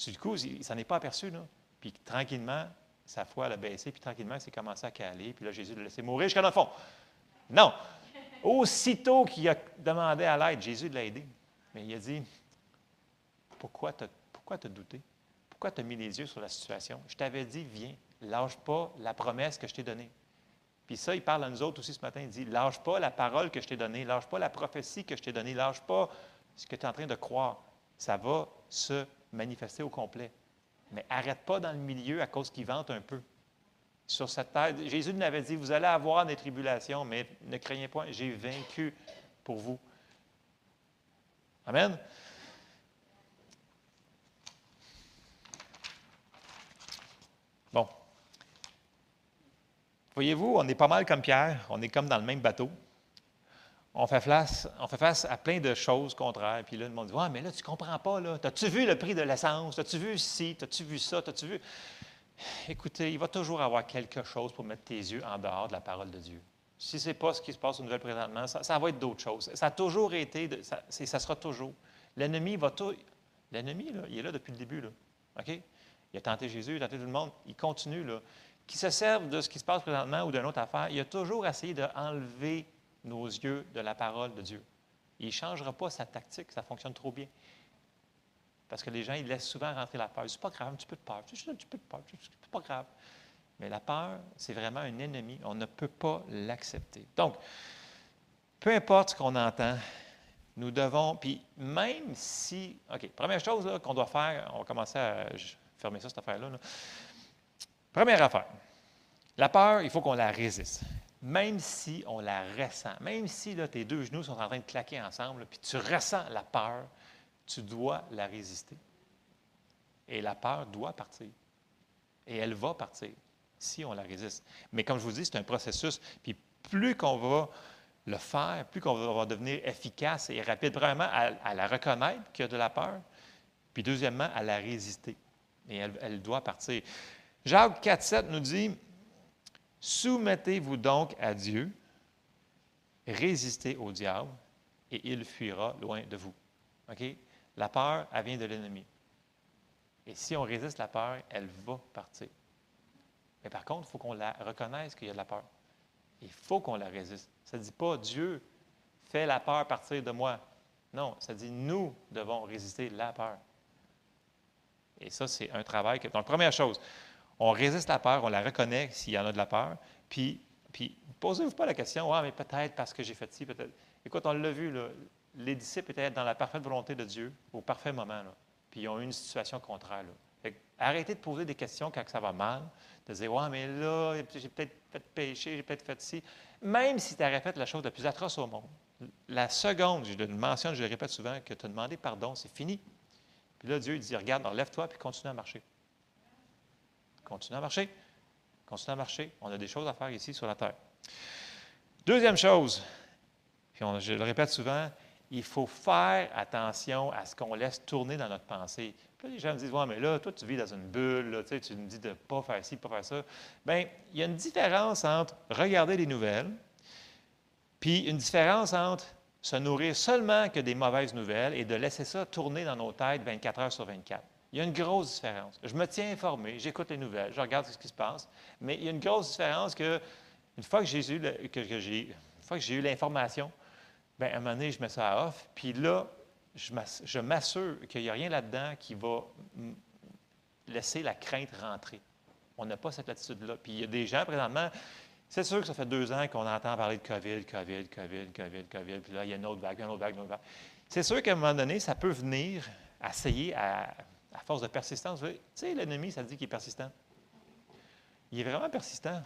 Du coup, il ne s'en est pas aperçu. Puis tranquillement, sa foi a baissé, puis tranquillement, il s'est commencé à caler, puis là, Jésus l'a laissé mourir jusqu'à le fond. Non! Aussitôt qu'il a demandé à l'aide, Jésus l'a aidé. Mais il a dit Pourquoi te pourquoi douté? Pourquoi tu as mis les yeux sur la situation? Je t'avais dit Viens, lâche pas la promesse que je t'ai donnée. Puis ça, il parle à nous autres aussi ce matin. Il dit Lâche pas la parole que je t'ai donnée, lâche pas la prophétie que je t'ai donnée, lâche pas ce que tu es en train de croire. Ça va se manifester au complet. Mais arrête pas dans le milieu à cause qu'il vente un peu sur cette terre. Jésus nous avait dit, vous allez avoir des tribulations, mais ne craignez pas, j'ai vaincu pour vous. Amen. Bon. Voyez-vous, on est pas mal comme Pierre, on est comme dans le même bateau. On fait face, à plein de choses contraires. Puis là, le monde dit Ouais, mais là, tu comprends pas, là. T'as-tu vu le prix de l'essence? T'as-tu vu ci? T'as-tu vu ça? T'as-tu vu. Écoutez, il va toujours avoir quelque chose pour mettre tes yeux en dehors de la parole de Dieu. Si ce n'est pas ce qui se passe au Nouvelle présentement, ça, va être d'autres choses. Ça a toujours été, ça, sera toujours. L'ennemi va tout. L'ennemi, il est là depuis le début. Il a tenté Jésus, il a tenté tout le monde. Il continue. Là. Qui se servent de ce qui se passe présentement ou d'une autre affaire, il a toujours essayé d'enlever nos yeux de la parole de Dieu. Il ne changera pas sa tactique, ça fonctionne trop bien. Parce que les gens, ils laissent souvent rentrer la peur. C'est pas grave, un petit peu de peur, un petit peu de peur, c'est pas grave. Mais la peur, c'est vraiment un ennemi. On ne peut pas l'accepter. Donc, peu importe ce qu'on entend, nous devons, puis même si, OK, première chose qu'on doit faire, on va commencer à fermer ça, cette affaire-là. Première affaire, la peur, il faut qu'on la résiste. Même si on la ressent, même si tes deux genoux sont en train de claquer ensemble, puis tu ressens la peur, tu dois la résister. Et la peur doit partir. Et elle va partir si on la résiste. Mais comme je vous dis, c'est un processus. Puis plus qu'on va le faire, plus qu'on va devenir efficace et rapide, premièrement, à, la reconnaître qu'il y a de la peur, puis deuxièmement, à la résister. Et elle doit partir. Jacques 4,7 nous dit Soumettez-vous donc à Dieu, résistez au diable, et il fuira loin de vous. OK? La peur, vient de l'ennemi. Et si on résiste la peur, elle va partir. Mais par contre, il faut qu'on la reconnaisse qu'il y a de la peur. Il faut qu'on la résiste. Ça ne dit pas Dieu fait la peur partir de moi. Non, ça dit nous devons résister la peur. Et ça, c'est un travail. Que... Donc, première chose, on résiste la peur, on la reconnaît s'il y en a de la peur. Puis, puis posez-vous pas la question, ah, mais peut-être parce que j'ai fait ci, peut-être. Écoute, on l'a vu, les disciples étaient dans la parfaite volonté de Dieu au parfait moment. puis ils ont eu une situation contraire. arrêtez de poser des questions quand ça va mal, de dire, ouais, mais là, j'ai peut-être fait péché, j'ai peut-être fait ci. Même si tu as fait la chose la plus atroce au monde, la seconde, je le mentionne, je le répète souvent, que tu as demandé pardon, c'est fini. Puis là, Dieu il dit, regarde, lève-toi, puis continue à marcher. Continue à marcher. Continue à marcher. On a des choses à faire ici sur la terre. Deuxième chose, puis je le répète souvent, il faut faire attention à ce qu'on laisse tourner dans notre pensée. Puis les gens me disent Ouais, mais là, toi, tu vis dans une bulle, tu, sais, tu me dis de ne pas faire ci, de pas faire ça. Bien, il y a une différence entre regarder les nouvelles, puis une différence entre se nourrir seulement que des mauvaises nouvelles et de laisser ça tourner dans nos têtes 24 heures sur 24. Il y a une grosse différence. Je me tiens informé, j'écoute les nouvelles, je regarde ce qui se passe, mais il y a une grosse différence que une fois que j'ai eu, j'ai, fois que j'ai eu l'information, bien, à un moment donné, je mets ça à off, puis là, je m'assure qu'il n'y a rien là-dedans qui va laisser la crainte rentrer. On n'a pas cette attitude-là. Puis il y a des gens, présentement, c'est sûr que ça fait deux ans qu'on entend parler de COVID, COVID, COVID, COVID, COVID, puis là, il y a une autre vague, une autre vague, une autre vague. C'est sûr qu'à un moment donné, ça peut venir essayer à à force de persistance. Tu sais, l'ennemi, ça dit qu'il est persistant. Il est vraiment persistant.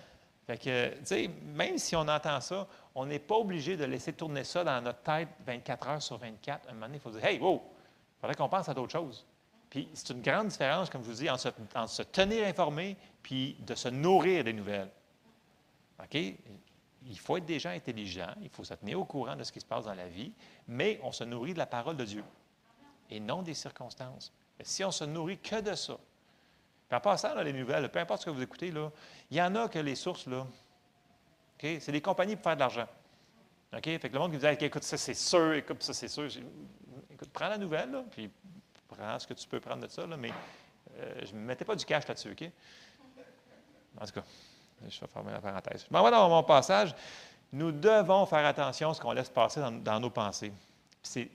Fait que, tu sais, même si on entend ça, on n'est pas obligé de laisser tourner ça dans notre tête 24 heures sur 24. À un moment donné, il faut dire Hey, wow, il faudrait qu'on pense à d'autres choses. Puis c'est une grande différence, comme je vous dis, entre se, se tenir informé puis de se nourrir des nouvelles. OK? Il faut être des gens intelligents, il faut se tenir au courant de ce qui se passe dans la vie, mais on se nourrit de la parole de Dieu et non des circonstances si on se nourrit que de ça, puis en passant, les nouvelles, peu importe ce que vous écoutez, là, il y en a que les sources, là, c'est des compagnies pour faire de l'argent. OK? Fait que le monde qui dit écoute, ça c'est sûr, écoute, ça c'est sûr. Écoute, prends la nouvelle, là, puis prends ce que tu peux prendre de ça, là, mais euh, je ne mettais pas du cash là-dessus, OK? En tout cas, je vais fermer la parenthèse. Je m'en vais dans mon passage. Nous devons faire attention à ce qu'on laisse passer dans, dans nos pensées. C'est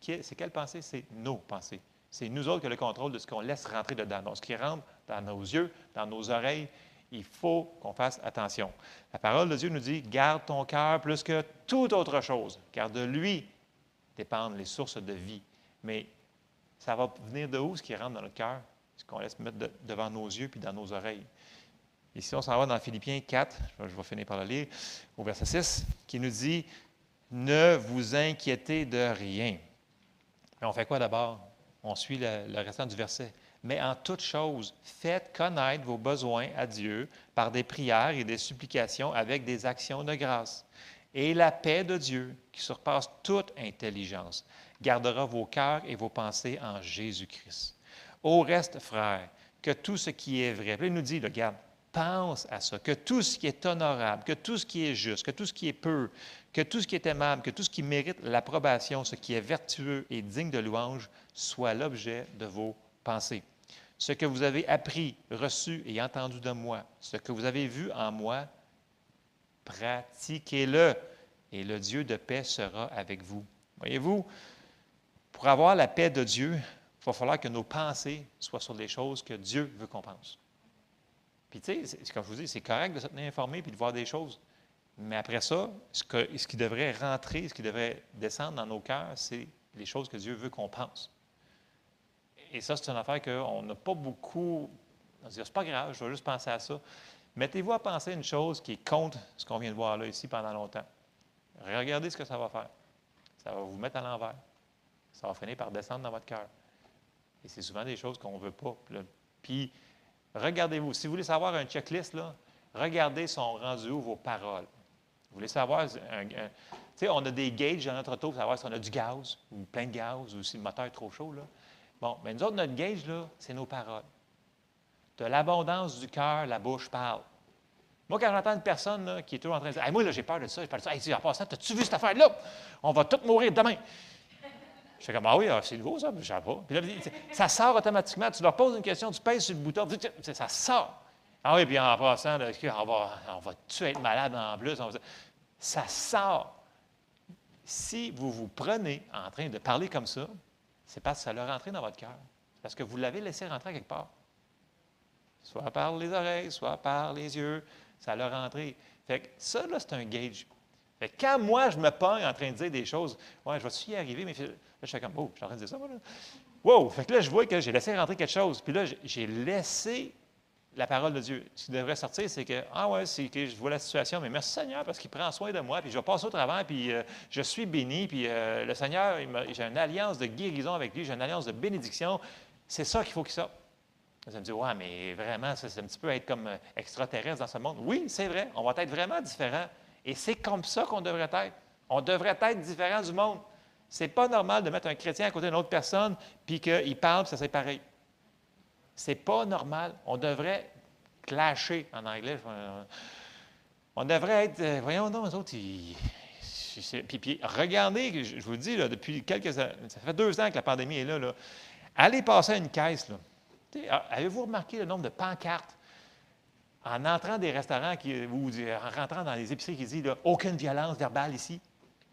quelle pensée? C'est nos pensées. C'est nous autres qui avons le contrôle de ce qu'on laisse rentrer dedans. Donc, ce qui rentre dans nos yeux, dans nos oreilles, il faut qu'on fasse attention. La parole de Dieu nous dit garde ton cœur plus que toute autre chose, car de lui dépendent les sources de vie. Mais ça va venir de où ce qui rentre dans notre cœur, ce qu'on laisse mettre devant nos yeux puis dans nos oreilles. Ici, on s'en va dans Philippiens 4, je vais finir par le lire, au verset 6, qui nous dit Ne vous inquiétez de rien. Et on fait quoi d'abord? On suit le, restant du verset. Mais en toute chose, faites connaître vos besoins à Dieu par des prières et des supplications avec des actions de grâce. Et la paix de Dieu, qui surpasse toute intelligence, gardera vos cœurs et vos pensées en Jésus-Christ. Au reste, frères, que tout ce qui est vrai, il nous dit, regarde, pense à ça, que tout ce qui est honorable, que tout ce qui est juste, que tout ce qui est pur, que tout ce qui est aimable, que tout ce qui mérite l'approbation, ce qui est vertueux et digne de louange, soit l'objet de vos pensées. Ce que vous avez appris, reçu et entendu de moi, ce que vous avez vu en moi, pratiquez-le, et le Dieu de paix sera avec vous. Voyez-vous, pour avoir la paix de Dieu, il va falloir que nos pensées soient sur les choses que Dieu veut qu'on pense. Puis, tu sais, comme je vous dis, c'est correct de se tenir informé puis de voir des choses. Mais après ça, ce, qui devrait rentrer, ce qui devrait descendre dans nos cœurs, c'est les choses que Dieu veut qu'on pense. Et ça, c'est une affaire qu'on n'a pas beaucoup. On se dit, c'est pas grave, je vais juste penser à ça. Mettez-vous à penser à une chose qui est contre ce qu'on vient de voir là, ici, pendant longtemps. Regardez ce que ça va faire. Ça va vous mettre à l'envers. Ça va finir par descendre dans votre cœur. Et c'est souvent des choses qu'on ne veut pas. Puis, regardez-vous. Si vous voulez savoir un checklist, regardez son rendu où vos paroles. Vous voulez savoir, on a des gauges dans notre auto pour savoir si on a du gaz ou plein de gaz ou si le moteur est trop chaud. Là. Bon, mais nous autres, notre gauge, c'est nos paroles. De l'abondance du cœur, la bouche parle. Moi, quand j'entends une personne qui est toujours en train de dire Moi, là, j'ai peur de ça, j'ai peur de ça. Hey, en passant, as-tu vu cette affaire-là? On va tous mourir demain. Je fais comme Ah oui, ah, c'est nouveau ça, je ne sais pas. Puis là, ça sort automatiquement. Tu leur poses une question, tu pèses sur le bouton, ça sort. Ah oui, puis en passant, là, on va, on va-tu être malade en plus? Ça sort. Si vous vous prenez en train de parler comme ça, c'est parce que ça l'a rentré dans votre cœur. Parce que vous l'avez laissé rentrer quelque part. Soit par les oreilles, soit par les yeux, ça l'a rentré. Fait que ça, là, c'est un gauge. Fait que quand moi, je me pogne en train de dire des choses, ouais, je vais y arriver, mais là, je fais comme, oh, je suis en train de dire ça. Wow! Fait que là, je vois que j'ai laissé rentrer quelque chose. Puis là, j'ai laissé la parole de Dieu. Ce qui devrait sortir, c'est que, ah ouais, c'est que je vois la situation, mais merci Seigneur parce qu'il prend soin de moi, puis je vais passer au travers, puis euh, je suis béni, puis euh, le Seigneur, j'ai une alliance de guérison avec lui, j'ai une alliance de bénédiction. C'est ça qu'il faut qu'il sorte. Vous allez me dire, ouais, mais vraiment, c'est un petit peu être comme euh, extraterrestre dans ce monde. Oui, c'est vrai, on va être vraiment différent. Et c'est comme ça qu'on devrait être. On devrait être différent du monde. C'est pas normal de mettre un chrétien à côté d'une autre personne, puis qu'il parle, puis ça c'est pareil. C'est pas normal. On devrait clasher en anglais. On devrait être. Euh, voyons donc, les autres, puis, regardez, je, vous dis, là, depuis quelques ça fait deux ans que la pandémie est là. Allez passer à une caisse. Avez-vous remarqué le nombre de pancartes en entrant des restaurants qui, ou en rentrant dans les épiceries qui disent aucune violence verbale ici?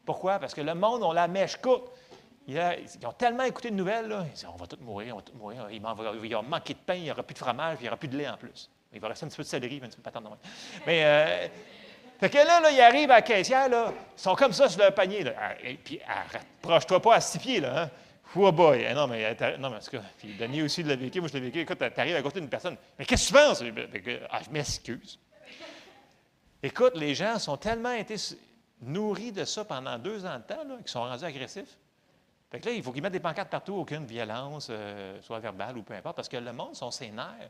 Pourquoi? Parce que le monde, on la mèche courte. Ils ont tellement écouté de nouvelles, ils disent on va tous mourir, on va tous mourir. Il, va manquer de pain, il n'y aura plus de fromage, il n'y aura plus de lait en plus. Il va rester un petit peu de céleri, un petit peu de patate de Mais, euh, fait que là, ils arrivent à la caissière, là, ils sont comme ça sur leur panier. Ah, et puis, approche-toi pas à six pieds, là. Hein? Oh boy! Eh non, mais, non, mais en tout cas, puis aussi l'a vécu, moi je l'ai vécu. Écoute, tu arrives à côté d'une personne. Mais qu'est-ce que tu penses? Ah, je m'excuse. Écoute, les gens sont tellement été nourris de ça pendant deux ans de temps, qu'ils sont rendus agressifs. Fait que là, il faut qu'ils mettent des pancartes partout, aucune violence, euh, soit verbale ou peu importe, parce que le monde sont sénères,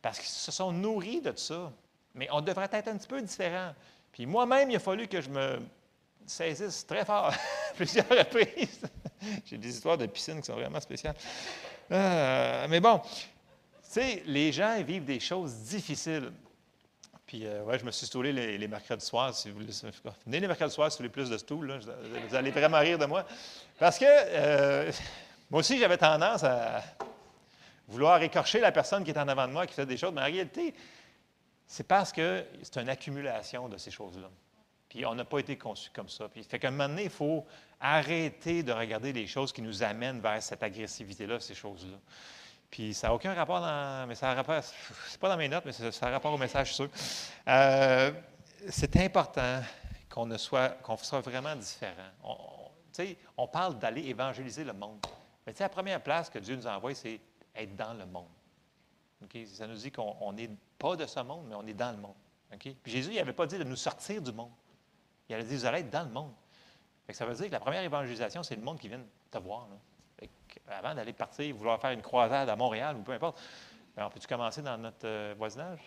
parce qu'ils se sont nourris de ça. Mais on devrait être un petit peu différent. Puis moi-même, il a fallu que je me saisisse très fort, plusieurs reprises. J'ai des histoires de piscine qui sont vraiment spéciales. Euh, mais bon, tu sais, les gens vivent des choses difficiles. Puis, euh, ouais, je me suis stoulé les, les, mercredis soirs, si vous voulez. Venez les mercredis soirs si vous plus de stool, vous allez vraiment rire de moi. Parce que euh, moi aussi, j'avais tendance à vouloir écorcher la personne qui est en avant de moi, qui fait des choses, mais en réalité, c'est parce que c'est une accumulation de ces choses-là. Puis on n'a pas été conçu comme ça. Puis fait qu'à un moment donné, il faut arrêter de regarder les choses qui nous amènent vers cette agressivité-là, ces choses-là. Puis ça n'a aucun rapport dans. Mais ça a rapport. C'est pas dans mes notes, mais ça, a rapport au message, sûr. Euh, c'est important qu'on soit, soit vraiment différent. On, on parle d'aller évangéliser le monde. Mais la première place que Dieu nous envoie, c'est être dans le monde. Ça nous dit qu'on n'est pas de ce monde, mais on est dans le monde. Puis Jésus n'avait pas dit de nous sortir du monde. Il avait dit, vous allez être dans le monde. ça veut dire que la première évangélisation, c'est le monde qui vient te voir. Avant d'aller partir, vouloir faire une croisade à Montréal ou peu importe, ben, on peut-tu commencer dans notre euh, voisinage?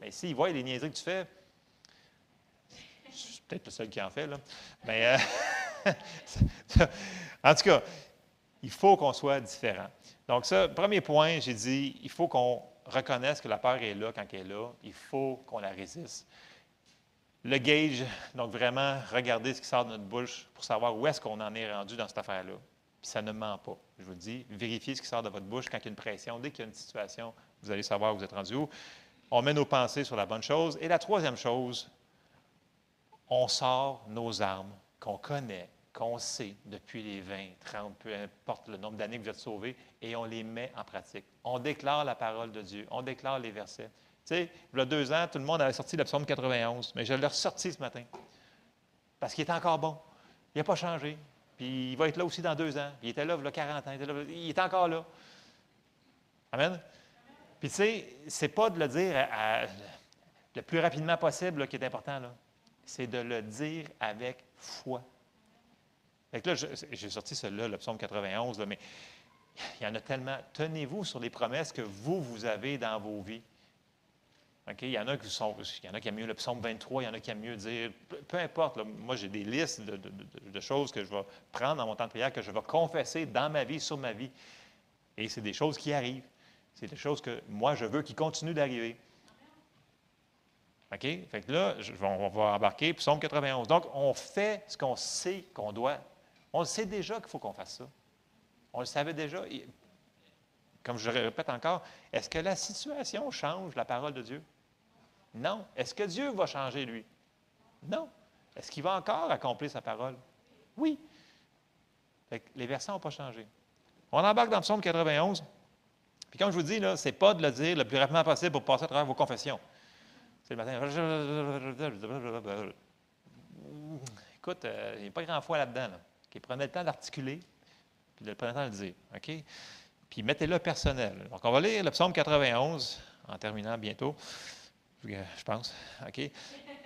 Mais s'ils voient les niaiseries que tu fais, je suis peut-être le seul qui en fait, là. Mais euh, en tout cas, il faut qu'on soit différent. Donc, ça, premier point, j'ai dit, il faut qu'on reconnaisse que la peur est là quand elle est là. Il faut qu'on la résiste. Le gauge, donc vraiment regarder ce qui sort de notre bouche pour savoir où est-ce qu'on en est rendu dans cette affaire-là. Ça ne ment pas. Je vous dis, vérifiez ce qui sort de votre bouche quand il y a une pression. Dès qu'il y a une situation, vous allez savoir où vous êtes rendu où. On met nos pensées sur la bonne chose. Et la troisième chose, on sort nos armes qu'on connaît, qu'on sait depuis les 20, 30, peu importe le nombre d'années que vous êtes sauvés, et on les met en pratique. On déclare la parole de Dieu, on déclare les versets. Tu sais, il y a deux ans, tout le monde avait sorti le psaume 91, mais je l'ai ressorti ce matin. Parce qu'il est encore bon. Il n'a pas changé. Puis il va être là aussi dans deux ans. Il était là, il a 40 ans. Il, était là, il est encore là. Amen. Puis tu sais, c'est pas de le dire le plus rapidement possible qui est important. là. C'est de le dire avec foi. Fait que là, j'ai sorti celui-là, le psaume 91, là, mais il y en a tellement. Tenez-vous sur les promesses que vous, vous avez dans vos vies. Il y en a qui sont, il y en a qui aiment mieux le psaume 23, il y en a qui aiment mieux dire, peu, importe, moi j'ai des listes de, de- choses que je vais prendre dans mon temps de prière, que je vais confesser dans ma vie, sur ma vie. Et c'est des choses qui arrivent. C'est des choses que moi je veux qui continuent d'arriver. OK? Fait que là, on va embarquer, psaume 91. Donc, on fait ce qu'on sait qu'on doit. On le sait déjà qu'il faut qu'on fasse ça. On le savait déjà. Comme je le répète encore, est-ce que la situation change la parole de Dieu? Non. Est-ce que Dieu va changer, lui? Non. Est-ce qu'il va encore accomplir sa parole? Oui. Les versets n'ont pas changé. On embarque dans le psaume 91. Puis comme je vous dis, ce n'est pas de le dire le plus rapidement possible pour passer à travers vos confessions. C'est le matin. Écoute, euh, il n'y a pas grand foi là-dedans. Prenez le temps d'articuler, puis de prenez le temps de le dire. Puis mettez-le personnel. Donc, on va lire le psaume 91, en terminant bientôt, je je pense.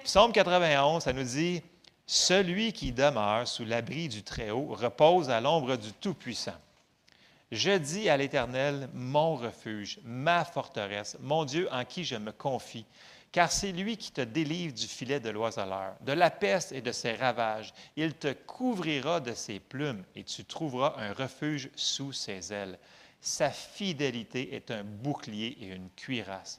Psaume 91, ça nous dit Celui qui demeure sous l'abri du Très-Haut repose à l'ombre du Tout-Puissant. Je dis à l'Éternel, mon refuge, ma forteresse, mon Dieu en qui je me confie, car c'est lui qui te délivre du filet de l'oiseleur, de la peste et de ses ravages. Il te couvrira de ses plumes et tu trouveras un refuge sous ses ailes. Sa fidélité est un bouclier et une cuirasse.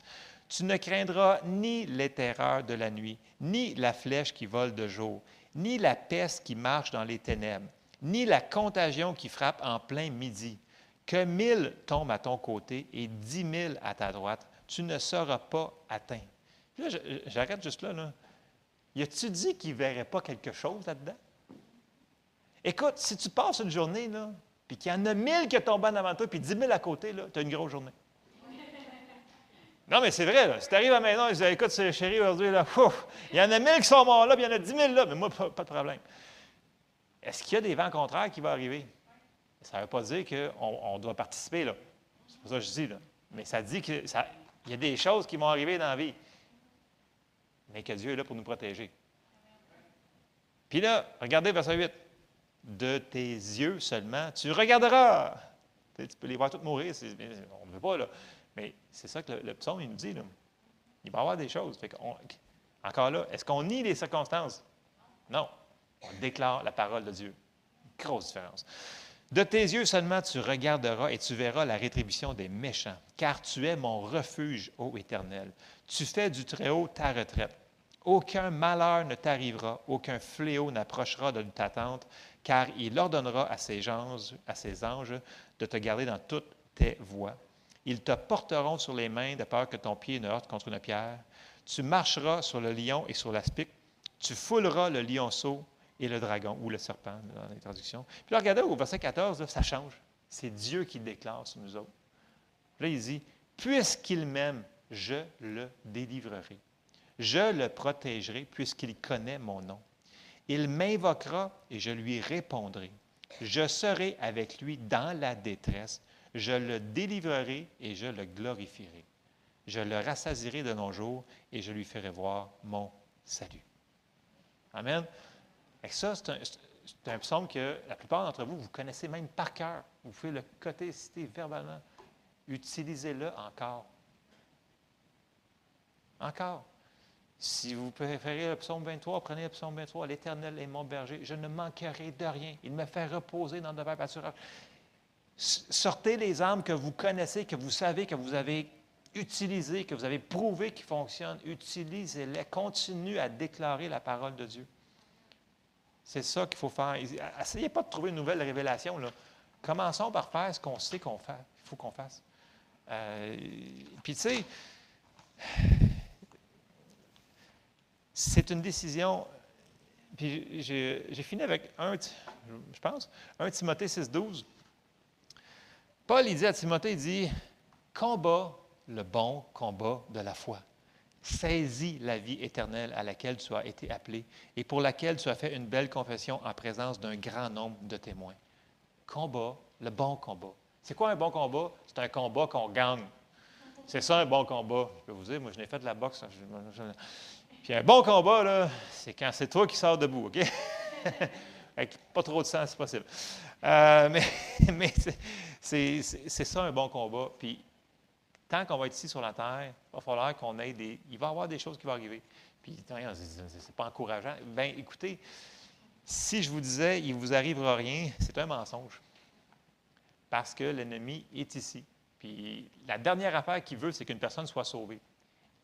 Tu ne craindras ni les terreurs de la nuit, ni la flèche qui vole de jour, ni la peste qui marche dans les ténèbres, ni la contagion qui frappe en plein midi. Que mille tombent à ton côté et dix mille à ta droite, tu ne seras pas atteint. J'arrête juste là. Y a-tu dit qu'il ne verrait pas quelque chose là-dedans? Écoute, si tu passes une journée, puis qu'il y en a mille qui tombent en avant toi, puis dix mille à côté, tu as une grosse journée. Non, mais c'est vrai, là. Si tu arrives à la maison et tu dis Écoute, chérie, aujourd'hui, là, il y en a mille qui sont morts là, puis il y en a dix mille là, mais moi, pas, de problème. Est-ce qu'il y a des vents contraires qui vont arriver? Ça ne veut pas dire qu'on on doit participer, là. C'est pas ça que je dis, là. Mais ça dit qu'il y a des choses qui vont arriver dans la vie. Mais que Dieu est là pour nous protéger. Puis là, regardez verset 8. De tes yeux seulement, tu regarderas. Tu, peux les voir toutes mourir. On ne veut pas, là. Mais c'est ça que le, psaume, il nous dit. Là. Il va y avoir des choses. Fait qu'on- encore là, est-ce qu'on nie les circonstances? Non. On déclare la parole de Dieu. Grosse différence. De tes yeux seulement tu regarderas et tu verras la rétribution des méchants, car tu es mon refuge, ô Éternel. Tu fais du Très-Haut ta retraite. Aucun malheur ne t'arrivera, aucun fléau n'approchera de ta tente, car il ordonnera à ses, anges, à ses anges de te garder dans toutes tes voies. Ils te porteront sur les mains de peur que ton pied ne heurte contre une pierre. Tu marcheras sur le lion et sur l'aspic. Tu fouleras le lionceau et le dragon, ou le serpent dans les traductions. Puis là, regardez au verset 14, là, ça change. C'est Dieu qui déclare sur nous autres. Là, il dit, puisqu'il m'aime, je le délivrerai. Je le protégerai puisqu'il connaît mon nom. Il m'invoquera et je lui répondrai. Je serai avec lui dans la détresse. Je le délivrerai et je le glorifierai. Je le rassasierai de nos jours et je lui ferai voir mon salut. Amen. Que ça, c'est un- c'est- c'est un psaume que la plupart d'entre vous, vous connaissez même par cœur. Vous pouvez le côté citer verbalement. Utilisez-le encore. Encore. Si vous préférez le psaume 23, prenez le psaume 23. L'Éternel est mon berger. Je ne manquerai de rien. Il me fait reposer dans de verts pâturages. Sortez les armes que vous connaissez, que vous savez, que vous avez utilisées, que vous avez prouvé qu'ils fonctionnent. Utilisez-les. Continuez à déclarer la parole de Dieu. C'est ça qu'il faut faire. Essayez pas de trouver une nouvelle révélation. Commençons par faire ce qu'on sait qu'on fait. Il faut qu'on fasse. Euh, puis, tu sais, c'est une décision. Puis, j'ai fini avec un, je pense, 1 Timothée 6, 12. Paul, il dit à Timothée, il dit, combat le bon combat de la foi. Saisis la vie éternelle à laquelle tu as été appelé et pour laquelle tu as fait une belle confession en présence d'un grand nombre de témoins. Combat, le bon combat. C'est quoi un bon combat? C'est un combat qu'on gagne. C'est ça un bon combat. Je peux vous dire, moi je n'ai fait de la boxe. Puis un bon combat, là, c'est quand c'est toi qui sors debout, OK? Avec pas trop de sang, c'est possible. Euh, mais c'est ça un bon combat. Puis tant qu'on va être ici sur la terre, il va falloir qu'on ait des. Il va y avoir des choses qui vont arriver. Puis, c'est pas encourageant. Bien, écoutez, si je vous disais, il ne vous arrivera rien, c'est un mensonge. Parce que l'ennemi est ici. Puis, la dernière affaire qu'il veut, c'est qu'une personne soit sauvée.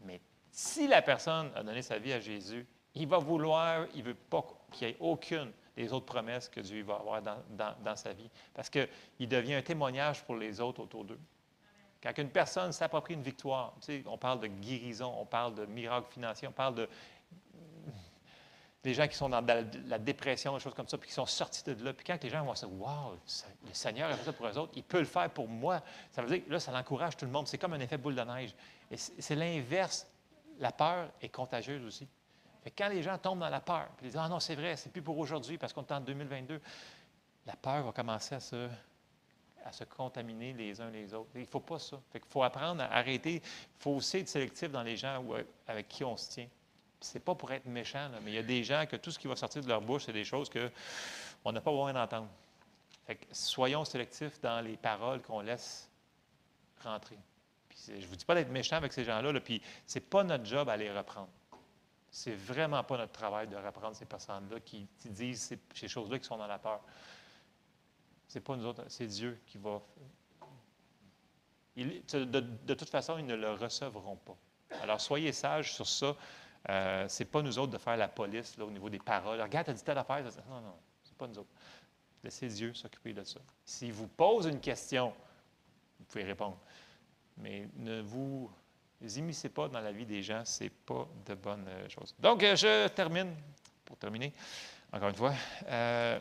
Mais si la personne a donné sa vie à Jésus, il va vouloir, il ne veut pas qu'il y ait aucune des autres promesses que Dieu va avoir dans, dans sa vie. Parce qu'il devient un témoignage pour les autres autour d'eux. Quand une personne s'approprie une victoire, on parle de guérison, on parle de miracle financier, on parle de des gens qui sont dans la, dépression, des choses comme ça, puis qui sont sortis de là. Puis quand les gens vont se dire Wow, le Seigneur a fait ça pour eux autres, il peut le faire pour moi. Ça veut dire que là, ça l'encourage tout le monde. C'est comme un effet boule de neige. Et c'est l'inverse. La peur est contagieuse aussi. Fait quand les gens tombent dans la peur, puis ils disent Ah non, c'est vrai, c'est plus pour aujourd'hui parce qu'on est en 2022, la peur va commencer à se à se contaminer les uns les autres. Il ne faut pas ça. il faut apprendre à arrêter. Il faut aussi être sélectif dans les gens euh, avec qui on se tient. Ce n'est pas pour être méchant, mais il y a des gens que tout ce qui va sortir de leur bouche, c'est des choses qu'on n'a pas besoin d'entendre. soyons sélectifs dans les paroles qu'on laisse rentrer. je ne vous dis pas d'être méchant avec ces gens-là, puis ce n'est pas notre job à les reprendre. C'est vraiment pas notre travail de reprendre ces personnes-là qui, disent ces, choses-là qui sont dans la peur. C'est pas nous autres, c'est Dieu qui va. de, toute façon, ils ne le recevront pas. Alors, soyez sages sur ça. Euh, c'est pas nous autres de faire la police là, au niveau des paroles. Regarde, as dit telle affaire. Non, non, c'est pas nous autres. Laissez Dieu s'occuper de ça. S'il vous pose une question, vous pouvez répondre. Mais ne vous immiscez pas dans la vie des gens, ce n'est pas de bonne euh, chose. Donc, euh, je termine, pour terminer, encore une fois. Euh,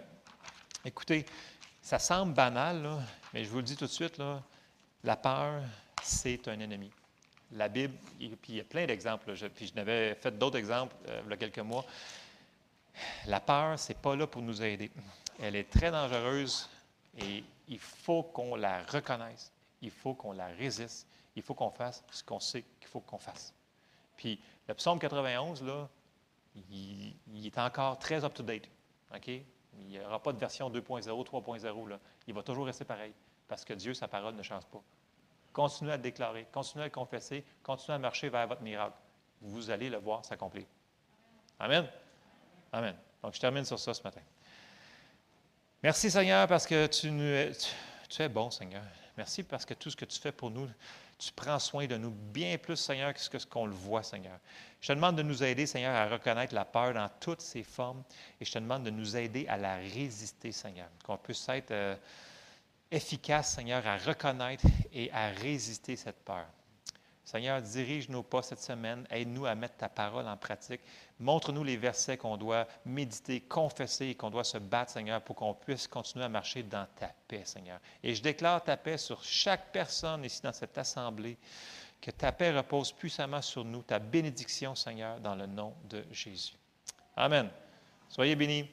écoutez, ça semble banal, mais je vous le dis tout de suite, la peur, c'est un ennemi. La Bible, et puis il y a plein d'exemples, puis je n'avais fait d'autres exemples il y a quelques mois. La peur, ce n'est pas là pour nous aider. Elle est très dangereuse et il faut qu'on la reconnaisse, il faut qu'on la résiste, il faut qu'on fasse ce qu'on sait qu'il faut qu'on fasse. Puis le psaume 91, là, il, est encore très up-to-date. Il n'y aura pas de version 2.0, 3.0. Il va toujours rester pareil parce que Dieu, sa parole ne change pas. Continuez à le déclarer, continuez à le confesser, continuez à marcher vers votre miracle. Vous allez le voir s'accomplir. Amen? Amen. Donc, je termine sur ça ce matin. Merci, Seigneur, parce que tu, tu es bon, Seigneur. Merci parce que tout ce que tu fais pour nous, tu prends soin de nous bien plus, Seigneur, que ce qu'on le voit, Seigneur. Je te demande de nous aider, Seigneur, à reconnaître la peur dans toutes ses formes et je te demande de nous aider à la résister, Seigneur. Qu'on puisse être euh, efficace, Seigneur, à reconnaître et à résister cette peur. Seigneur, dirige nos pas cette semaine. Aide-nous à mettre ta parole en pratique. Montre-nous les versets qu'on doit méditer, confesser et qu'on doit se battre, Seigneur, pour qu'on puisse continuer à marcher dans ta paix, Seigneur. Et je déclare ta paix sur chaque personne ici dans cette assemblée. Que ta paix repose puissamment sur nous, ta bénédiction, Seigneur, dans le nom de Jésus. Amen. Soyez bénis.